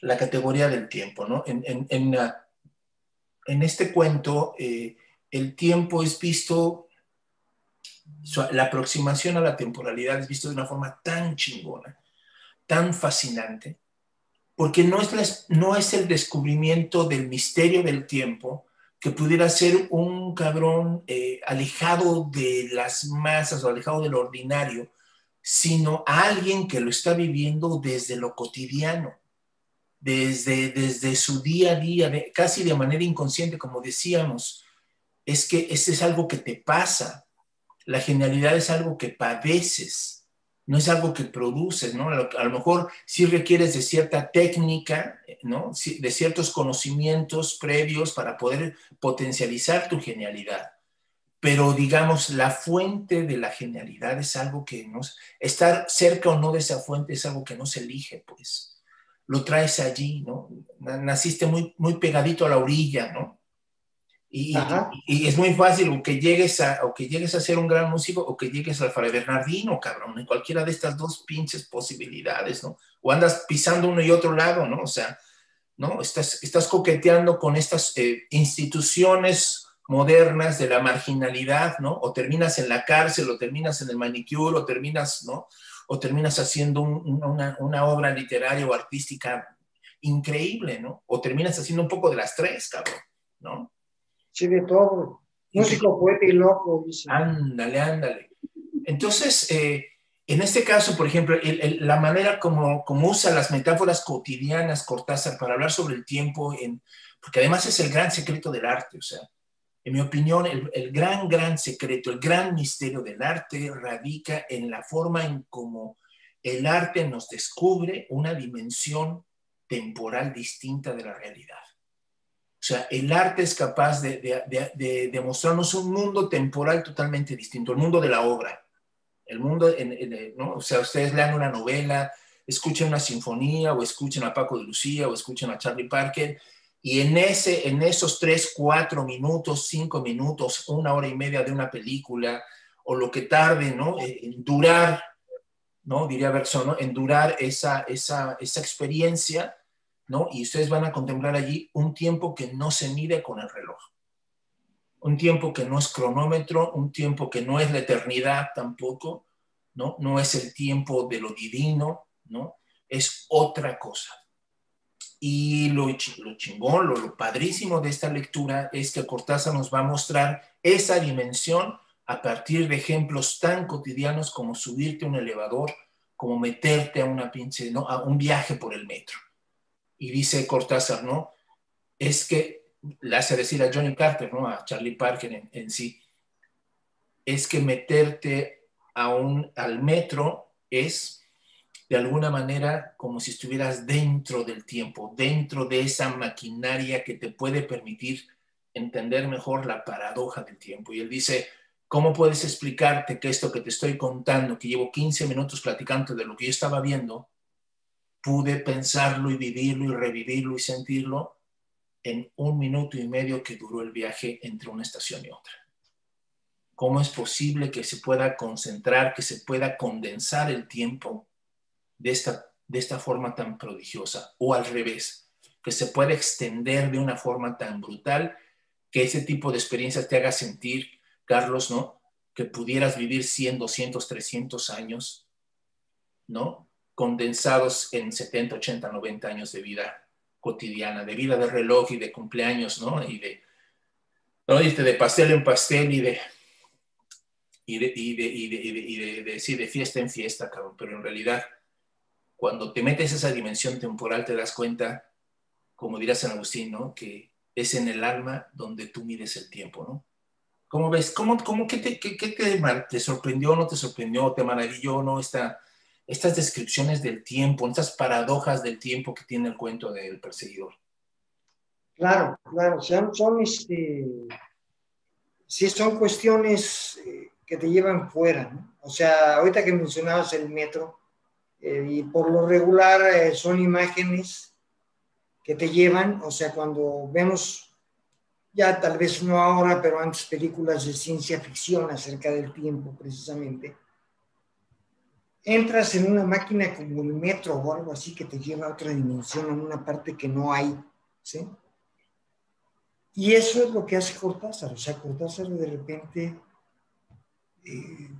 la categoría del tiempo, ¿no? En, en, este cuento, eh, el tiempo es visto, la aproximación a la temporalidad es visto de una forma tan chingona, tan fascinante, porque no es, no es el descubrimiento del misterio del tiempo, que pudiera ser un cabrón eh, alejado de las masas o alejado del ordinario, sino a alguien que lo está viviendo desde lo cotidiano, desde, desde su día a día, casi de manera inconsciente, como decíamos. Es que ese es algo que te pasa. La genialidad es algo que padeces, no es algo que produces, ¿no? A lo mejor sí requieres de cierta técnica, ¿no? De ciertos conocimientos previos para poder potencializar tu genialidad pero digamos, la fuente de la genialidad es algo que no, estar cerca o no de esa fuente es algo que no se elige, pues, lo traes allí, ¿no? Naciste muy, muy pegadito a la orilla, ¿no? Y, y, es muy fácil o que, llegues a, o que llegues a ser un gran músico o que llegues al Fray Bernardino, cabrón, en cualquiera de estas dos pinches posibilidades, ¿no? O andas pisando uno y otro lado, ¿no? O sea, ¿no? Estás, estás coqueteando con estas eh, instituciones modernas de la marginalidad, ¿no? O terminas en la cárcel, o terminas en el manicure, o terminas, ¿no? O terminas haciendo una, una, obra literaria o artística increíble, ¿no? O terminas haciendo un poco de las tres, cabrón, ¿no? Sí, de todo. Músico, poeta y loco. Dice. Ándale, ándale. Entonces, eh, en este caso, por ejemplo, la manera como, como usa las metáforas cotidianas Cortázar para hablar sobre el tiempo, en, porque además es el gran secreto del arte, o sea, en mi opinión, el, gran, gran secreto, el gran misterio del arte radica en la forma en cómo el arte nos descubre una dimensión temporal distinta de la realidad. O sea, el arte es capaz de, de, un mundo temporal totalmente distinto, el mundo de la obra. El mundo, ¿no? O sea, ustedes lean una novela, escuchen una sinfonía o escuchen a Paco de Lucía o escuchen a Charlie Parker y en, ese, en esos tres, cuatro minutos, cinco minutos, una hora y media de una película, o lo que tarde, ¿no? Eh, en durar, ¿no? Diría Bergson, ¿no? En durar esa, esa, esa experiencia, ¿no? Y ustedes van a contemplar allí un tiempo que no se mide con el reloj. Un tiempo que no es cronómetro, un tiempo que no es la eternidad tampoco, ¿no? No es el tiempo de lo divino, ¿no? Es otra cosa. Y lo, lo chingón, lo, padrísimo de esta lectura es que Cortázar nos va a mostrar esa dimensión a partir de ejemplos tan cotidianos como subirte a un elevador, como meterte a una pinche, ¿no? a un viaje por el metro. Y dice Cortázar, ¿no? Es que le hace decir a Johnny Carter, ¿no? A Charlie Parker en, en sí, es que meterte a un, al metro es de alguna manera como si estuvieras dentro del tiempo, dentro de esa maquinaria que te puede permitir entender mejor la paradoja del tiempo. Y él dice, ¿cómo puedes explicarte que esto que te estoy contando, que llevo 15 minutos platicando de lo que yo estaba viendo, pude pensarlo y vivirlo y revivirlo y sentirlo en un minuto y medio que duró el viaje entre una estación y otra? ¿Cómo es posible que se pueda concentrar, que se pueda condensar el tiempo de esta, de esta forma tan prodigiosa? O al revés, que se pueda extender de una forma tan brutal que ese tipo de experiencias te haga sentir, Carlos, ¿no? Que pudieras vivir 100, 200, 300 años, ¿no? Condensados en 70, 80, 90 años de vida cotidiana, de vida de reloj y de cumpleaños, ¿no? Y de, ¿no? Y de pastel en pastel y de, y de, y de, y de, y de, de fiesta en fiesta, cabrón. Pero en realidad, cuando te metes esa dimensión temporal, te das cuenta, como dirá San Agustín, ¿no? Que es en el alma donde tú mides el tiempo, ¿no? ¿Cómo ves? ¿Cómo, cómo qué, te, qué, qué te, te, sorprendió, no te sorprendió, te maravilló, no? Esta, estas descripciones del tiempo, estas paradojas del tiempo que tiene el cuento del perseguidor. Claro, claro, son, son este, sí son cuestiones eh, que te llevan fuera, ¿no? O sea, ahorita que mencionabas el metro, eh, y por lo regular eh, son imágenes que te llevan, o sea, cuando vemos, ya tal vez no ahora, pero antes películas de ciencia ficción acerca del tiempo precisamente, entras en una máquina como el metro o algo así que te lleva a otra dimensión, en una parte que no hay, ¿sí? Y eso es lo que hace Cortázar, o sea, Cortázar de repente eh,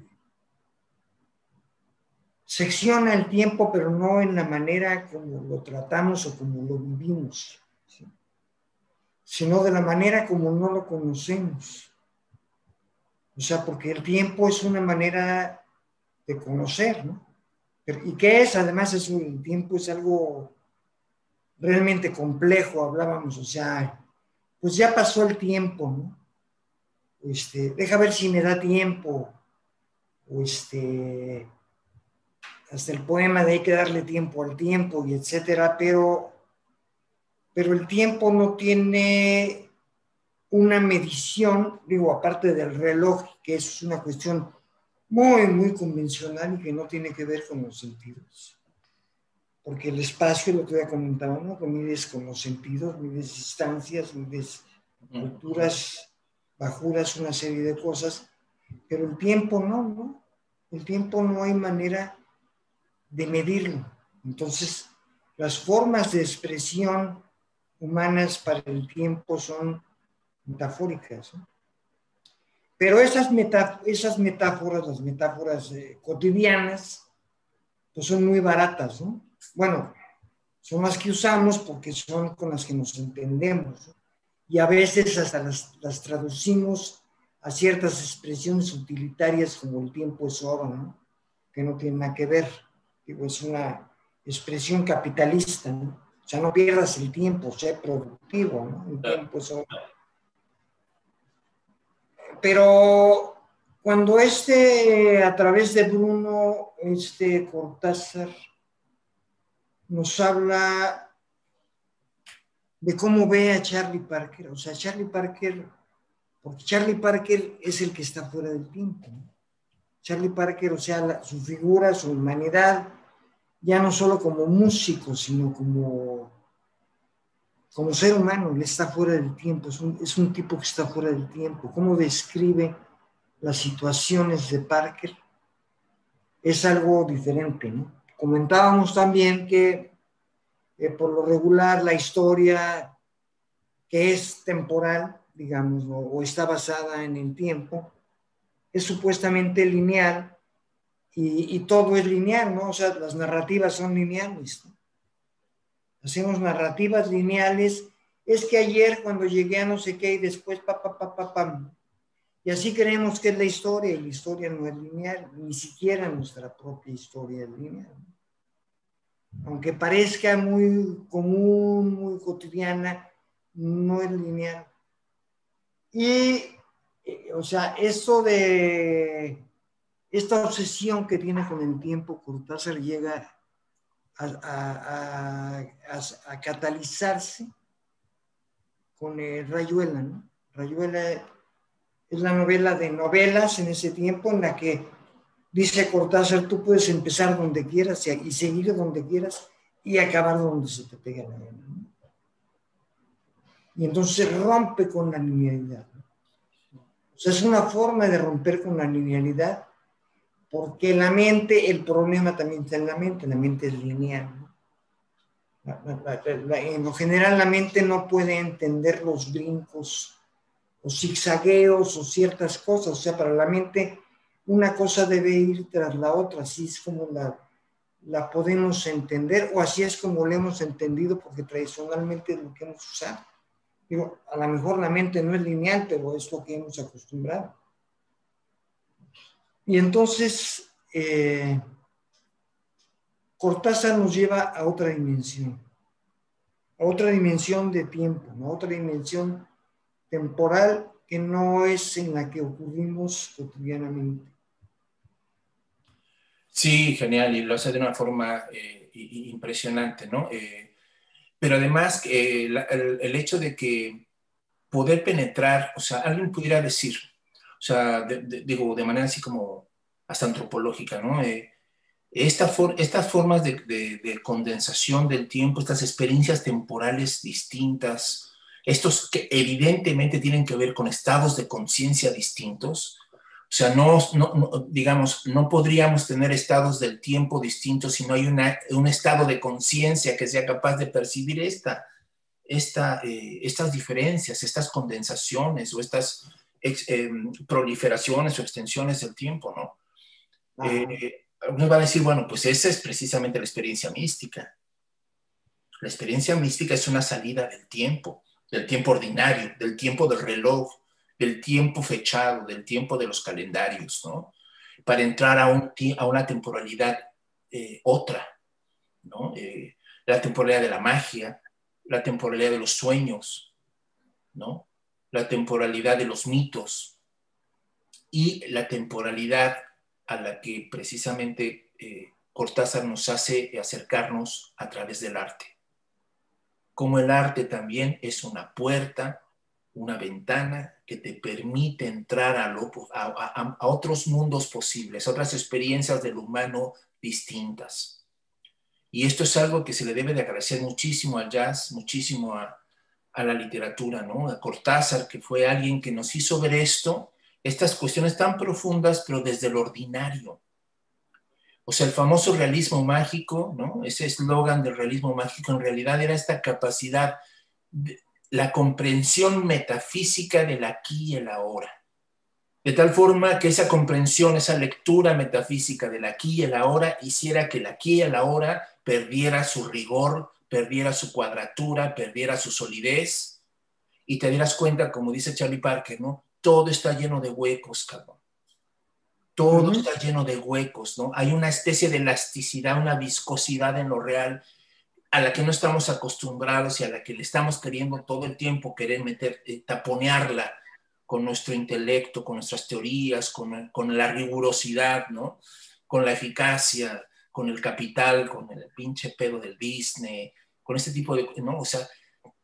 secciona el tiempo, pero no en la manera como lo tratamos o como lo vivimos, sino de la manera como no lo conocemos. O sea, porque el tiempo es una manera de conocer, ¿no? ¿Y qué es? Además, es un, el tiempo es algo realmente complejo, hablábamos, o sea, pues ya pasó el tiempo, ¿no? Este, deja ver si me da tiempo, o este, hasta el poema de hay que darle tiempo al tiempo y etcétera, pero, pero el tiempo no tiene una medición, digo, aparte del reloj, que es una cuestión muy, muy convencional y que no tiene que ver con los sentidos. Porque el espacio, lo que ya comentaba, ¿no? Que mides con los sentidos, mides distancias, mides alturas, bajuras, una serie de cosas, pero el tiempo no, ¿no? El tiempo no hay manera de medirlo. Entonces, las formas de expresión humanas para el tiempo son metafóricas. Pero esas, esas metáforas, las metáforas eh, cotidianas, pues son muy baratas, ¿no? Bueno, son las que usamos porque son con las que nos entendemos. Y a veces hasta las, las, traducimos a ciertas expresiones utilitarias como el tiempo es oro, ¿no? Que no tienen nada que ver es una expresión capitalista, ¿no? O sea, no pierdas el tiempo, sé productivo, ¿no? El tiempo es Pero cuando este, a través de Bruno, este Cortázar, nos habla de cómo ve a Charlie Parker, o sea, Charlie Parker, porque Charlie Parker es el que está fuera del tiempo. ¿no? Charlie Parker, o sea, su figura, su humanidad, ya no solo como músico, sino como, como ser humano, él está fuera del tiempo, es un, es un tipo que está fuera del tiempo. ¿Cómo describe las situaciones de Parker? Es algo diferente, ¿no? Comentábamos también que eh, por lo regular la historia que es temporal, digamos, o está basada en el tiempo, es supuestamente lineal, y, todo es lineal, ¿no? O sea, las narrativas son lineales. Hacemos narrativas lineales. Es que ayer cuando llegué a no sé qué y después pa, pa, pa. Y así creemos que es la historia y la historia no es lineal, ni siquiera nuestra propia historia es lineal. Aunque parezca muy común, muy cotidiana, no es lineal. Y, eh, o sea, eso de esta obsesión que tiene con el tiempo, Cortázar llega a, catalizarse con Rayuela. Rayuela es la novela de novelas en ese tiempo en la que dice Cortázar, tú puedes empezar donde quieras y seguir donde quieras y acabar donde se te pegue la gana. Y entonces rompe con la linealidad. O sea, es una forma de romper con la linealidad porque la mente, el problema también está en la mente, la mente es lineal. en lo general la mente no puede entender los brincos o zigzagueos o ciertas cosas, o sea, para la mente una cosa debe ir tras la otra, así es como la, la podemos entender o así es como la hemos entendido porque tradicionalmente es lo que hemos usado. Digo, a lo mejor la mente no es lineal, pero es lo que hemos acostumbrado. Y entonces, eh, Cortázar nos lleva a otra dimensión, a otra dimensión de tiempo, a otra dimensión temporal que no es en la que ocurrimos cotidianamente. Sí, genial, y lo hace de una forma eh, impresionante, ¿no? Eh, pero además, el, el, hecho de que poder penetrar, o sea, alguien pudiera decir, o sea, digo, de manera así como hasta antropológica, ¿no? Eh, esta estas formas de, condensación del tiempo, estas experiencias temporales distintas, estos que evidentemente tienen que ver con estados de conciencia distintos, o sea, no, no, digamos, no podríamos tener estados del tiempo distintos si no hay una, un estado de conciencia que sea capaz de percibir esta, esta, eh, estas diferencias, estas condensaciones o estas Em, proliferaciones o extensiones del tiempo, ¿no? Eh, uno va a decir, bueno, pues esa es precisamente la experiencia mística. La experiencia mística es una salida del tiempo, del tiempo ordinario, del tiempo del reloj, del tiempo fechado, del tiempo de los calendarios, ¿no? Para entrar a, un, a una temporalidad eh, otra, ¿no? Eh, la temporalidad de la magia, la temporalidad de los sueños, ¿no? La temporalidad de los mitos y la temporalidad a la que precisamente eh, Cortázar nos hace acercarnos a través del arte. Como el arte también es una puerta, una ventana que te permite entrar a, otros mundos posibles, otras experiencias del humano distintas. Y esto es algo que se le debe de agradecer muchísimo al jazz, muchísimo a, a la literatura, ¿no? A Cortázar, que fue alguien que nos hizo ver esto, estas cuestiones tan profundas, pero desde lo ordinario. O sea, el famoso realismo mágico, ¿no? Ese eslogan del realismo mágico en realidad era esta capacidad, la comprensión metafísica del aquí y el ahora. De tal forma que esa comprensión, esa lectura metafísica del aquí y el ahora hiciera que el aquí y el ahora perdiera su rigor, perdiera su cuadratura, perdiera su solidez y te dieras cuenta, como dice Charlie Parker, ¿no? Todo está lleno de huecos, cabrón. Todo está lleno de huecos, ¿no? Hay una especie de elasticidad, una viscosidad en lo real a la que no estamos acostumbrados y a la que le estamos queriendo todo el tiempo querer meter, eh, taponearla con nuestro intelecto, con nuestras teorías, con, con la rigurosidad, ¿no? Con la eficacia, con el capital, con el pinche pedo del Disney, con este tipo de, ¿no? O sea,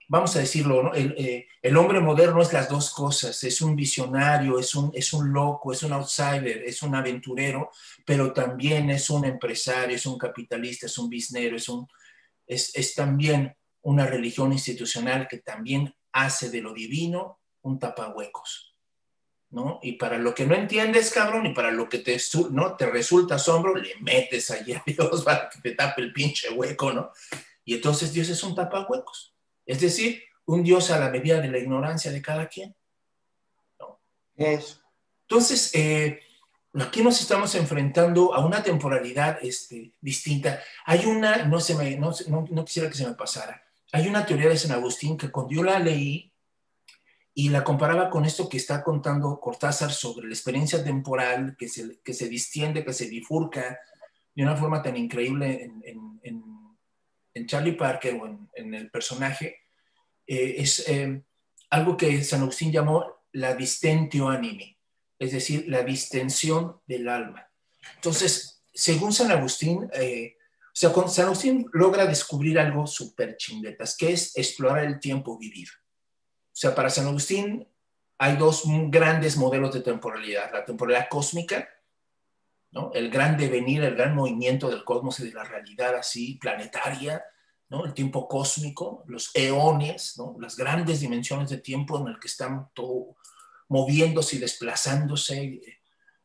vamos a decirlo, ¿no? Eh, el, hombre moderno es las dos cosas, es un visionario, es un, es un loco, es un outsider, es un aventurero, pero también es un empresario, es un capitalista, es un biznero, es, un, es, es también una religión institucional que también hace de lo divino un tapahuecos. ¿No? Y para lo que no entiendes, cabrón, y para lo que te, ¿no? te resulta asombro, le metes allí a Dios para que te tape el pinche hueco, ¿no? Y entonces Dios es un tapahuecos. Es decir, un Dios a la medida de la ignorancia de cada quien. ¿no? Eso. Entonces, eh, aquí nos estamos enfrentando a una temporalidad este, distinta. Hay una, no, se me, no, no, no quisiera que se me pasara, hay una teoría de San Agustín que cuando yo la leí, y la comparaba con esto que está contando Cortázar sobre la experiencia temporal que se, que se distiende, que se bifurca de una forma tan increíble en, en, Charlie Parker o en, el personaje, eh, es eh, algo que San Agustín llamó la distentio animi, es decir, la distensión del alma. Entonces, según San Agustín, eh, o sea, San Agustín logra descubrir algo súper chinguetas, que es explorar el tiempo vivido. O sea, para San Agustín, hay dos grandes modelos de temporalidad, la temporalidad cósmica, ¿no? el gran devenir, el gran movimiento del cosmos y de la realidad así planetaria, ¿no? el tiempo cósmico, los eones, ¿no? las grandes dimensiones de tiempo en el que están todo moviéndose y desplazándose,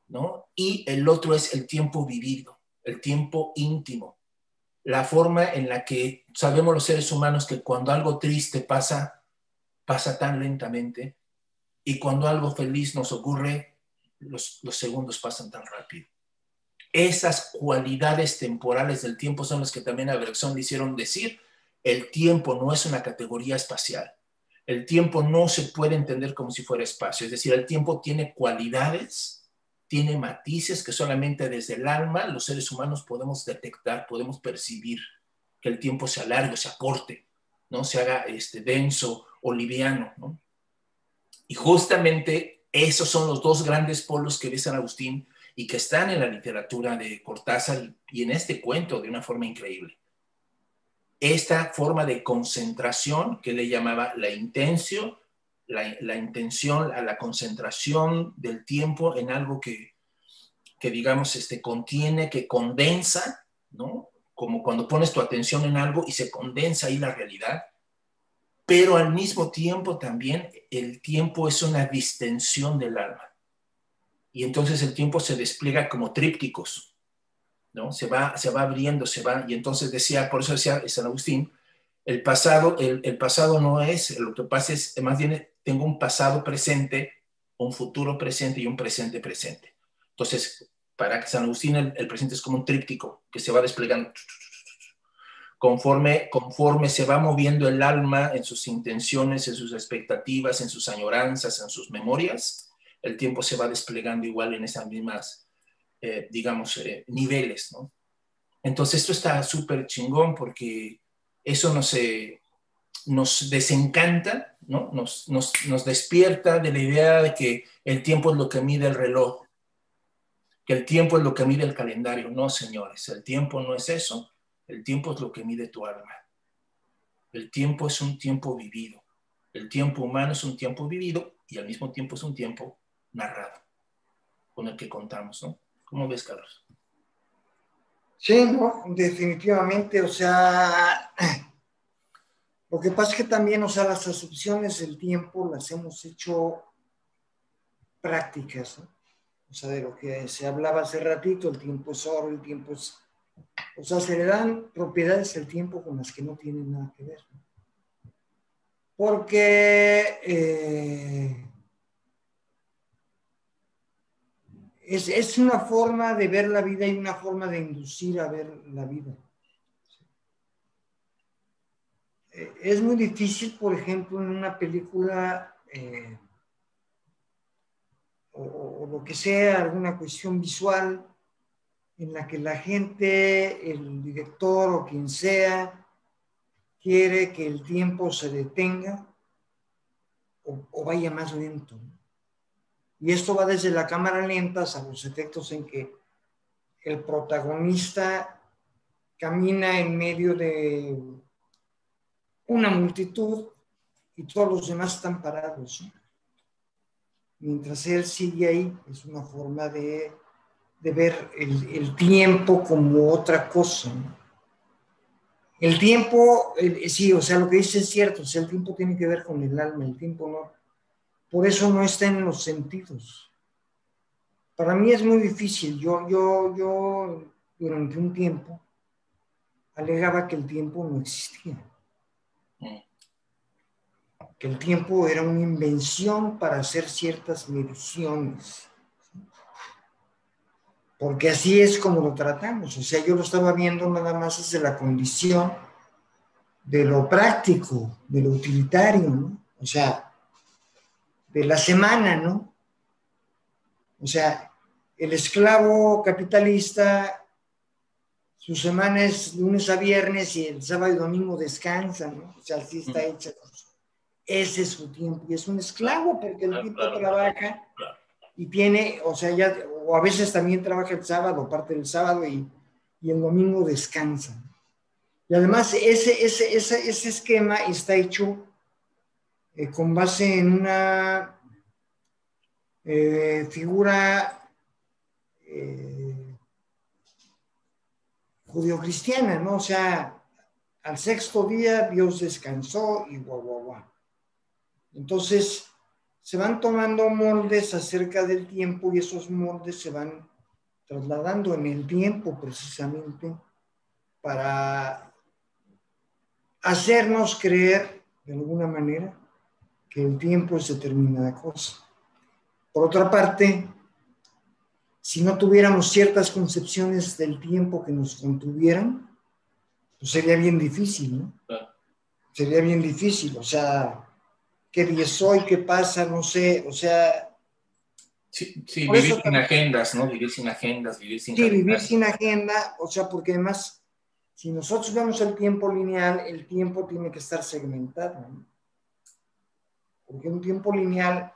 ¿no? y el otro es el tiempo vivido, el tiempo íntimo, la forma en la que sabemos los seres humanos que cuando algo triste pasa, pasa tan lentamente, y cuando algo feliz nos ocurre, los, segundos pasan tan rápido. Esas cualidades temporales del tiempo son las que también a Bergson le hicieron decir, el tiempo no es una categoría espacial. El tiempo no se puede entender como si fuera espacio. Es decir, el tiempo tiene cualidades, tiene matices que solamente desde el alma los seres humanos podemos detectar, podemos percibir que el tiempo se alargue, se acorte, ¿no? se haga este, denso o liviano. ¿no? Y justamente esos son los dos grandes polos que ve San Agustín y que están en la literatura de Cortázar y en este cuento de una forma increíble. Esta forma de concentración que le llamaba la intención, la, intención a la concentración del tiempo en algo que, que digamos, este, contiene, que condensa, ¿no? Como cuando pones tu atención en algo y se condensa ahí la realidad pero al mismo tiempo también el tiempo es una distensión del alma. Y entonces el tiempo se despliega como trípticos, ¿no? Se va, se va abriendo, se va, y entonces decía, por eso decía San Agustín, el pasado, el, pasado no es, lo que pasa es, más bien tengo un pasado presente, un futuro presente y un presente presente. Entonces, para San Agustín el, el presente es como un tríptico que se va desplegando conforme, conforme se va moviendo el alma en sus intenciones, en sus expectativas, en sus añoranzas, en sus memorias, el tiempo se va desplegando igual en esas mismas, eh, digamos, eh, niveles, ¿no? Entonces esto está súper chingón porque eso nos, eh, nos desencanta, ¿no? Nos, nos, nos despierta de la idea de que el tiempo es lo que mide el reloj, que el tiempo es lo que mide el calendario. No, señores, el tiempo no es eso el tiempo es lo que mide tu alma. El tiempo es un tiempo vivido. El tiempo humano es un tiempo vivido y al mismo tiempo es un tiempo narrado, con el que contamos, ¿no? ¿Cómo ves, Carlos? Sí, no, definitivamente, o sea, lo que pasa es que también, o sea, las asunciones del tiempo las hemos hecho prácticas, ¿no? O sea, de lo que se hablaba hace ratito, el tiempo es oro, el tiempo es o sea, se le dan propiedades al tiempo con las que no tienen nada que ver. Porque eh, es, una forma de ver la vida y una forma de inducir a ver la vida. Eh, es muy difícil, por ejemplo, en una película eh, o, lo que sea, alguna cuestión visual, en la que la gente, el director o quien sea, quiere que el tiempo se detenga o, vaya más lento. Y esto va desde la cámara lenta a los efectos en que el protagonista camina en medio de una multitud y todos los demás están parados. Mientras él sigue ahí, es una forma de de ver el, tiempo como otra cosa. El tiempo, sí, o sea, lo que dice es cierto, o sea, el tiempo tiene que ver con el alma, el tiempo no. Por eso no está en los sentidos. Para mí es muy difícil. Yo, yo, yo, durante un tiempo, alegaba que el tiempo no existía. Que el tiempo era una invención para hacer ciertas mediciones porque así es como lo tratamos. O sea, yo lo estaba viendo nada más desde la condición de lo práctico, de lo utilitario, ¿no? O sea, de la semana, ¿no? O sea, el esclavo capitalista, su semana es lunes a viernes y el sábado y domingo descansa, ¿no? O sea, así está hecha. Ese es su tiempo. Y es un esclavo porque el tipo trabaja y tiene, o sea, ya, o a veces también trabaja el sábado, parte del sábado y, el domingo descansa. Y además ese, ese, ese, ese esquema está hecho eh, con base en una eh, figura eh, judio-cristiana, ¿no? O sea, al sexto día Dios descansó y guau, guau, guau. Entonces, se van tomando moldes acerca del tiempo y esos moldes se van trasladando en el tiempo precisamente para hacernos creer de alguna manera que el tiempo es determinada cosa. Por otra parte, si no tuviéramos ciertas concepciones del tiempo que nos contuvieran, pues sería bien difícil, ¿no? Sería bien difícil, o sea, qué día soy, qué pasa, no sé, o sea... Sí, vivir sin agendas, ¿no? Vivir sin agendas, vivir sin... Sí, vivir sin agenda, o sea, porque además, si nosotros vemos el tiempo lineal, el tiempo tiene que estar segmentado, ¿no? Porque un tiempo lineal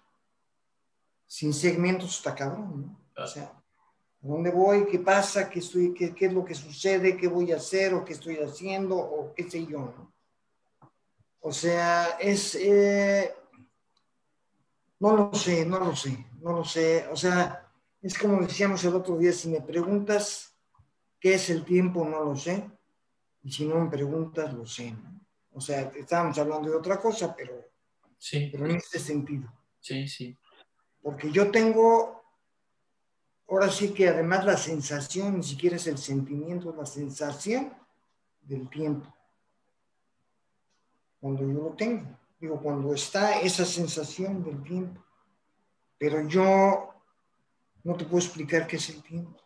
sin segmentos está cabrón, ¿no? O sea, ¿a dónde voy? ¿Qué pasa? ¿Qué, estoy, qué, ¿Qué es lo que sucede? ¿Qué voy a hacer? ¿O qué estoy haciendo? ¿O qué sé yo? ¿no? O sea, es... Eh, no lo sé, no lo sé, no lo sé. O sea, es como decíamos el otro día, si me preguntas qué es el tiempo, no lo sé. Y si no me preguntas, lo sé. O sea, estábamos hablando de otra cosa, pero, sí. pero en este sentido. Sí, sí. Porque yo tengo, ahora sí que además la sensación, ni siquiera es el sentimiento, la sensación del tiempo cuando yo lo tengo. Digo, cuando está esa sensación del tiempo. Pero yo no te puedo explicar qué es el tiempo.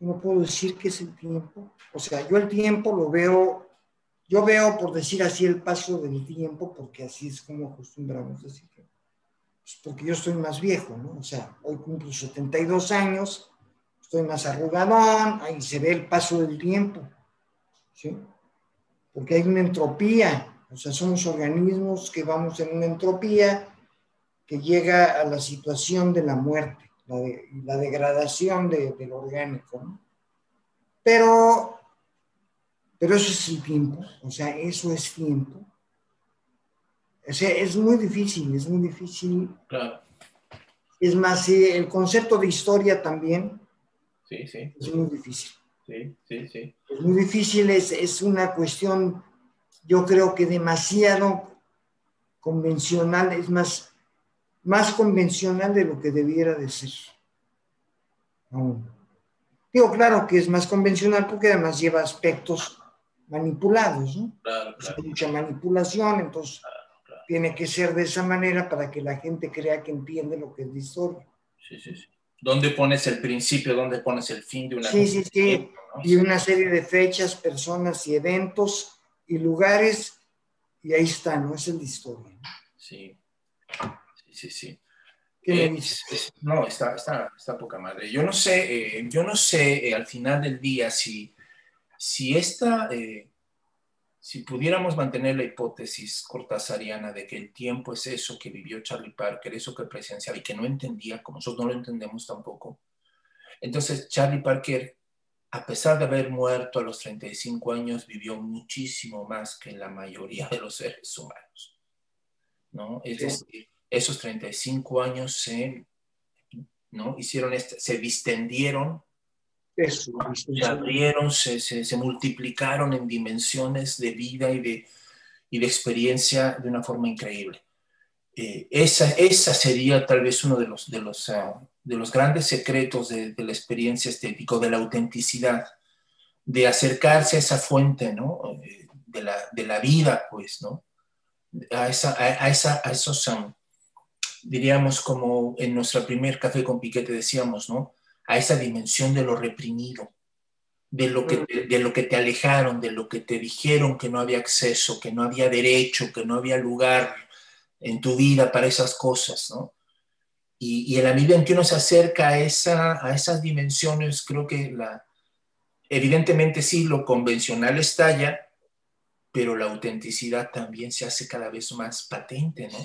No puedo decir qué es el tiempo. O sea, yo el tiempo lo veo, yo veo, por decir así, el paso del tiempo, porque así es como acostumbramos decir. Pues porque yo estoy más viejo, ¿no? O sea, hoy cumplo 72 años, estoy más arrugadón, ahí se ve el paso del tiempo, ¿sí? Porque hay una entropía o sea, somos organismos que vamos en una entropía que llega a la situación de la muerte, la, la degradación de, del orgánico. ¿no? Pero, pero eso es el tiempo, o sea, eso es tiempo. O sea, es muy difícil, es muy difícil. Claro. Es más, el concepto de historia también sí, sí. es muy difícil. Sí, sí, sí. Es muy difícil, es, es una cuestión yo creo que demasiado convencional, es más, más convencional de lo que debiera de ser. Digo, claro que es más convencional porque además lleva aspectos manipulados, ¿no? Claro, Hay mucha manipulación, entonces tiene que ser de esa manera para que la gente crea que entiende lo que es la historia. Sí, sí, sí. ¿Dónde pones el principio? ¿Dónde pones el fin de una Sí, sí, sí. Y una serie de fechas, personas y eventos y lugares, y ahí está, ¿no? es la historia. Sí, sí, sí. sí. ¿Qué eh, no, está, está, está, poca madre. Yo no sé, eh, yo no sé eh, al final del día si, si esta, si pudiéramos mantener la hipótesis cortasariana de que el tiempo es eso que vivió Charlie Parker, eso que presenciaba y que no entendía, como nosotros no lo entendemos tampoco. Entonces, Charlie Parker a pesar de haber muerto a los 35 años, vivió muchísimo más que la mayoría de los seres humanos. ¿no? Es decir, esos 35 años se, ¿no? Hicieron este, se distendieron, se abrieron, se, se, multiplicaron en dimensiones de vida y de, y de experiencia de una forma increíble. Eh, esa, esa sería tal vez uno de los, de los ah, de los grandes secretos de, la experiencia estética, de la autenticidad, de acercarse a esa fuente, ¿no? De la, de la vida, pues, ¿no? A, esa, a, esa, a esos, um, diríamos como en nuestro primer café con piquete decíamos, ¿no? A esa dimensión de lo reprimido, de lo, que de lo que te alejaron, de lo que te dijeron que no había acceso, que no había derecho, que no había lugar en tu vida para esas cosas, ¿no? Y, el AMI 21 se acerca a, esa, a esas dimensiones, creo que la, evidentemente sí, lo convencional estalla, pero la autenticidad también se hace cada vez más patente, ¿no?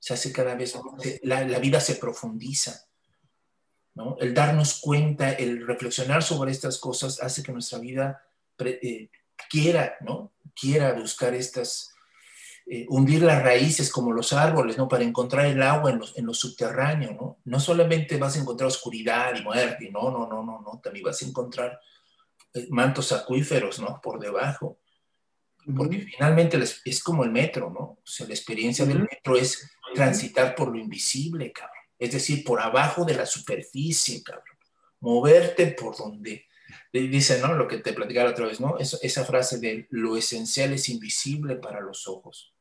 Se hace cada vez más, la, la vida se profundiza, ¿no? El darnos cuenta, el reflexionar sobre estas cosas hace que nuestra vida eh, quiera, ¿no? Quiera buscar estas, eh, hundir las raíces como los árboles, ¿no? Para encontrar el agua en los, en subterráneos, ¿no? No solamente vas a encontrar oscuridad y muerte, no, no, no, no, no, también vas a encontrar eh, mantos acuíferos, ¿no? Por debajo. Porque finalmente es como el metro, ¿no? O sea, la experiencia del metro es transitar por lo invisible, cabrón. Es decir, por abajo de la superficie, cabrón. Moverte por donde, dice, ¿no? Lo que te platicaba otra vez, ¿no? esa frase de lo esencial es invisible para los ojos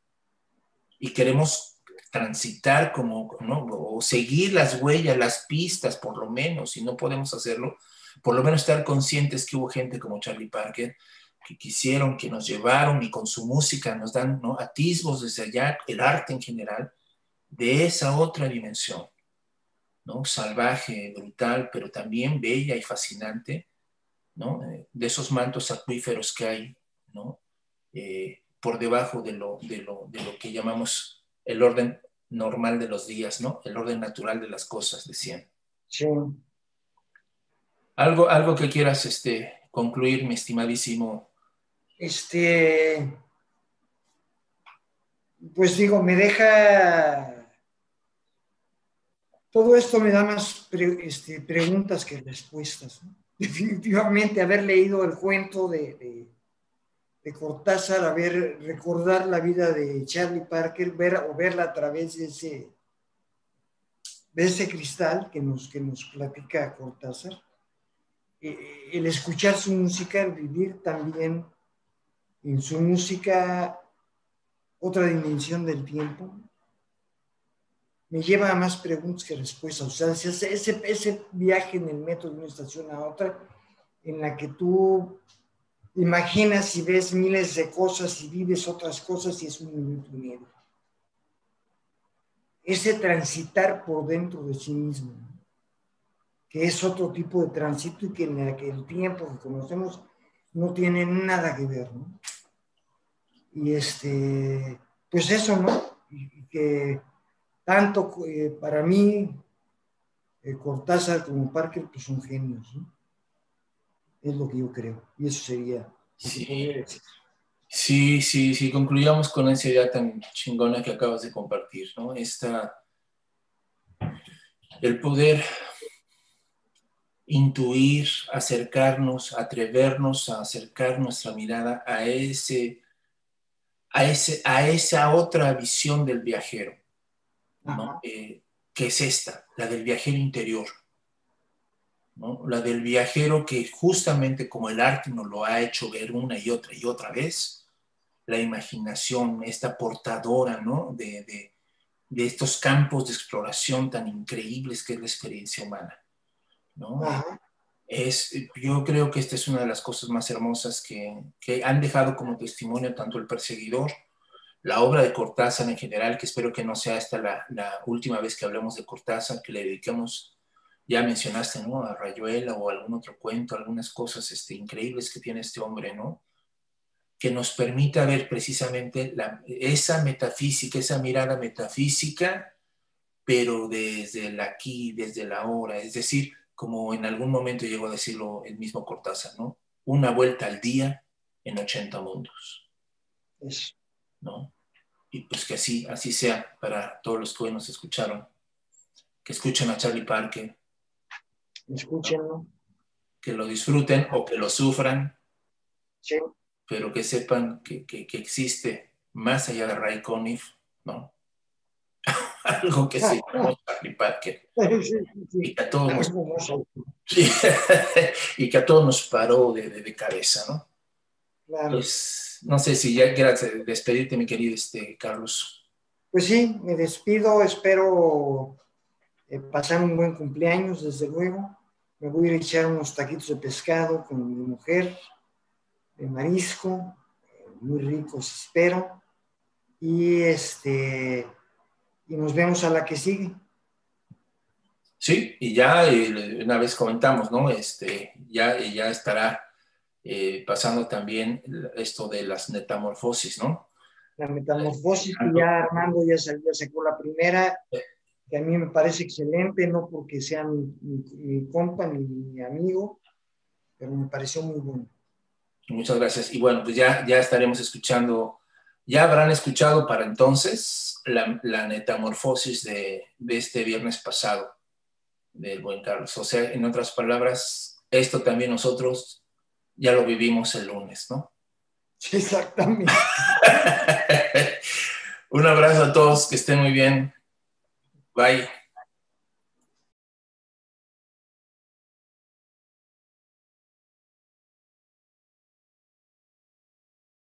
y queremos transitar como, ¿no? O seguir las huellas, las pistas, por lo menos, si no podemos hacerlo, por lo menos estar conscientes que hubo gente como Charlie Parker que quisieron, que nos llevaron y con su música nos dan ¿no? atisbos desde allá, el arte en general, de esa otra dimensión, ¿no? Salvaje, brutal, pero también bella y fascinante, ¿no? De esos mantos acuíferos que hay, ¿no? Eh, por debajo de lo, de lo, de lo que llamamos el orden normal de los días, ¿no? El orden natural de las cosas, decían. Sí. Algo, algo que quieras este, concluir, mi estimadísimo. Este, pues digo, me deja, todo esto me da más este, preguntas que respuestas. Definitivamente haber leído el cuento de de Cortázar, a ver, recordar la vida de Charlie Parker, ver o verla a través de ese, de ese cristal que nos, que nos platica Cortázar, eh, el escuchar su música, el vivir también en su música otra dimensión del tiempo, me lleva a más preguntas que respuestas. O sea, ese, ese viaje en el metro de una estación a otra, en la que tú imaginas y ves miles de cosas y vives otras cosas y es un minuto y. Ese transitar por dentro de sí mismo, que es otro tipo de tránsito y que en el tiempo que conocemos no tiene nada que ver. Y este, pues eso, ¿no? Y, que tanto eh, para mí, eh, Cortázar como Parker, pues son genios, ¿no? Es lo que yo creo. Y eso sería. Sí. Sí, sí, sí, concluyamos con esa idea tan chingona que acabas de compartir, ¿no? Esta, el poder intuir, acercarnos, atrevernos a acercar nuestra mirada a ese, a ese, a esa otra visión del viajero, ¿no? Eh, que es esta, la del viajero interior, la del viajero que justamente como el arte nos lo ha hecho ver una y otra y otra vez, la imaginación, esta portadora ¿no? de, estos campos de exploración tan increíbles que es la experiencia humana. ¿no? Es, yo creo que esta es una de las cosas más hermosas que, han dejado como testimonio tanto el perseguidor, la obra de Cortázar en general, que espero que no sea esta la, la última vez que hablemos de Cortázar, que le dediquemos ya mencionaste, ¿no? A Rayuela o algún otro cuento, algunas cosas este, increíbles que tiene este hombre, ¿no? Que nos permita ver precisamente esa metafísica, esa mirada metafísica, pero desde el aquí, desde la ahora, es decir, como en algún momento llegó a decirlo el mismo Cortázar, ¿no? Una vuelta al día en 80 mundos. ¿No? Y pues que así, así sea para todos los que hoy nos escucharon, que escuchen a Charlie Parker, escúchenlo. Que lo disfruten o que lo sufran. Sí. Pero que sepan que, existe más allá de Ray Conniff, ¿no? Algo que se llama Charlie Parker. y, que a todos nos, y que a todos nos paró de, cabeza, ¿no? Claro. Pues, no sé si ya quieras despedirte, mi querido este, Carlos. Pues sí, me despido, espero eh, pasar un buen cumpleaños, desde luego me voy a echar unos taquitos de pescado con mi mujer, de marisco, muy ricos, espero. Y este y nos vemos a la que sigue. Sí, y ya eh, una vez comentamos, ¿no? Este, ya, ya estará eh, pasando también esto de las metamorfosis, ¿no? La metamorfosis, ya Armando ya, salió, sacó la primera que a mí me parece excelente, no porque sea mi, compa ni mi amigo, pero me pareció muy bueno. Muchas gracias. Y bueno, pues ya, ya estaremos escuchando ya habrán escuchado para entonces la, metamorfosis de, de, este viernes pasado del buen Carlos. O sea, en otras palabras, esto también nosotros ya lo vivimos el lunes, ¿no? Exactamente. Un abrazo a todos, que estén muy bien. Bye.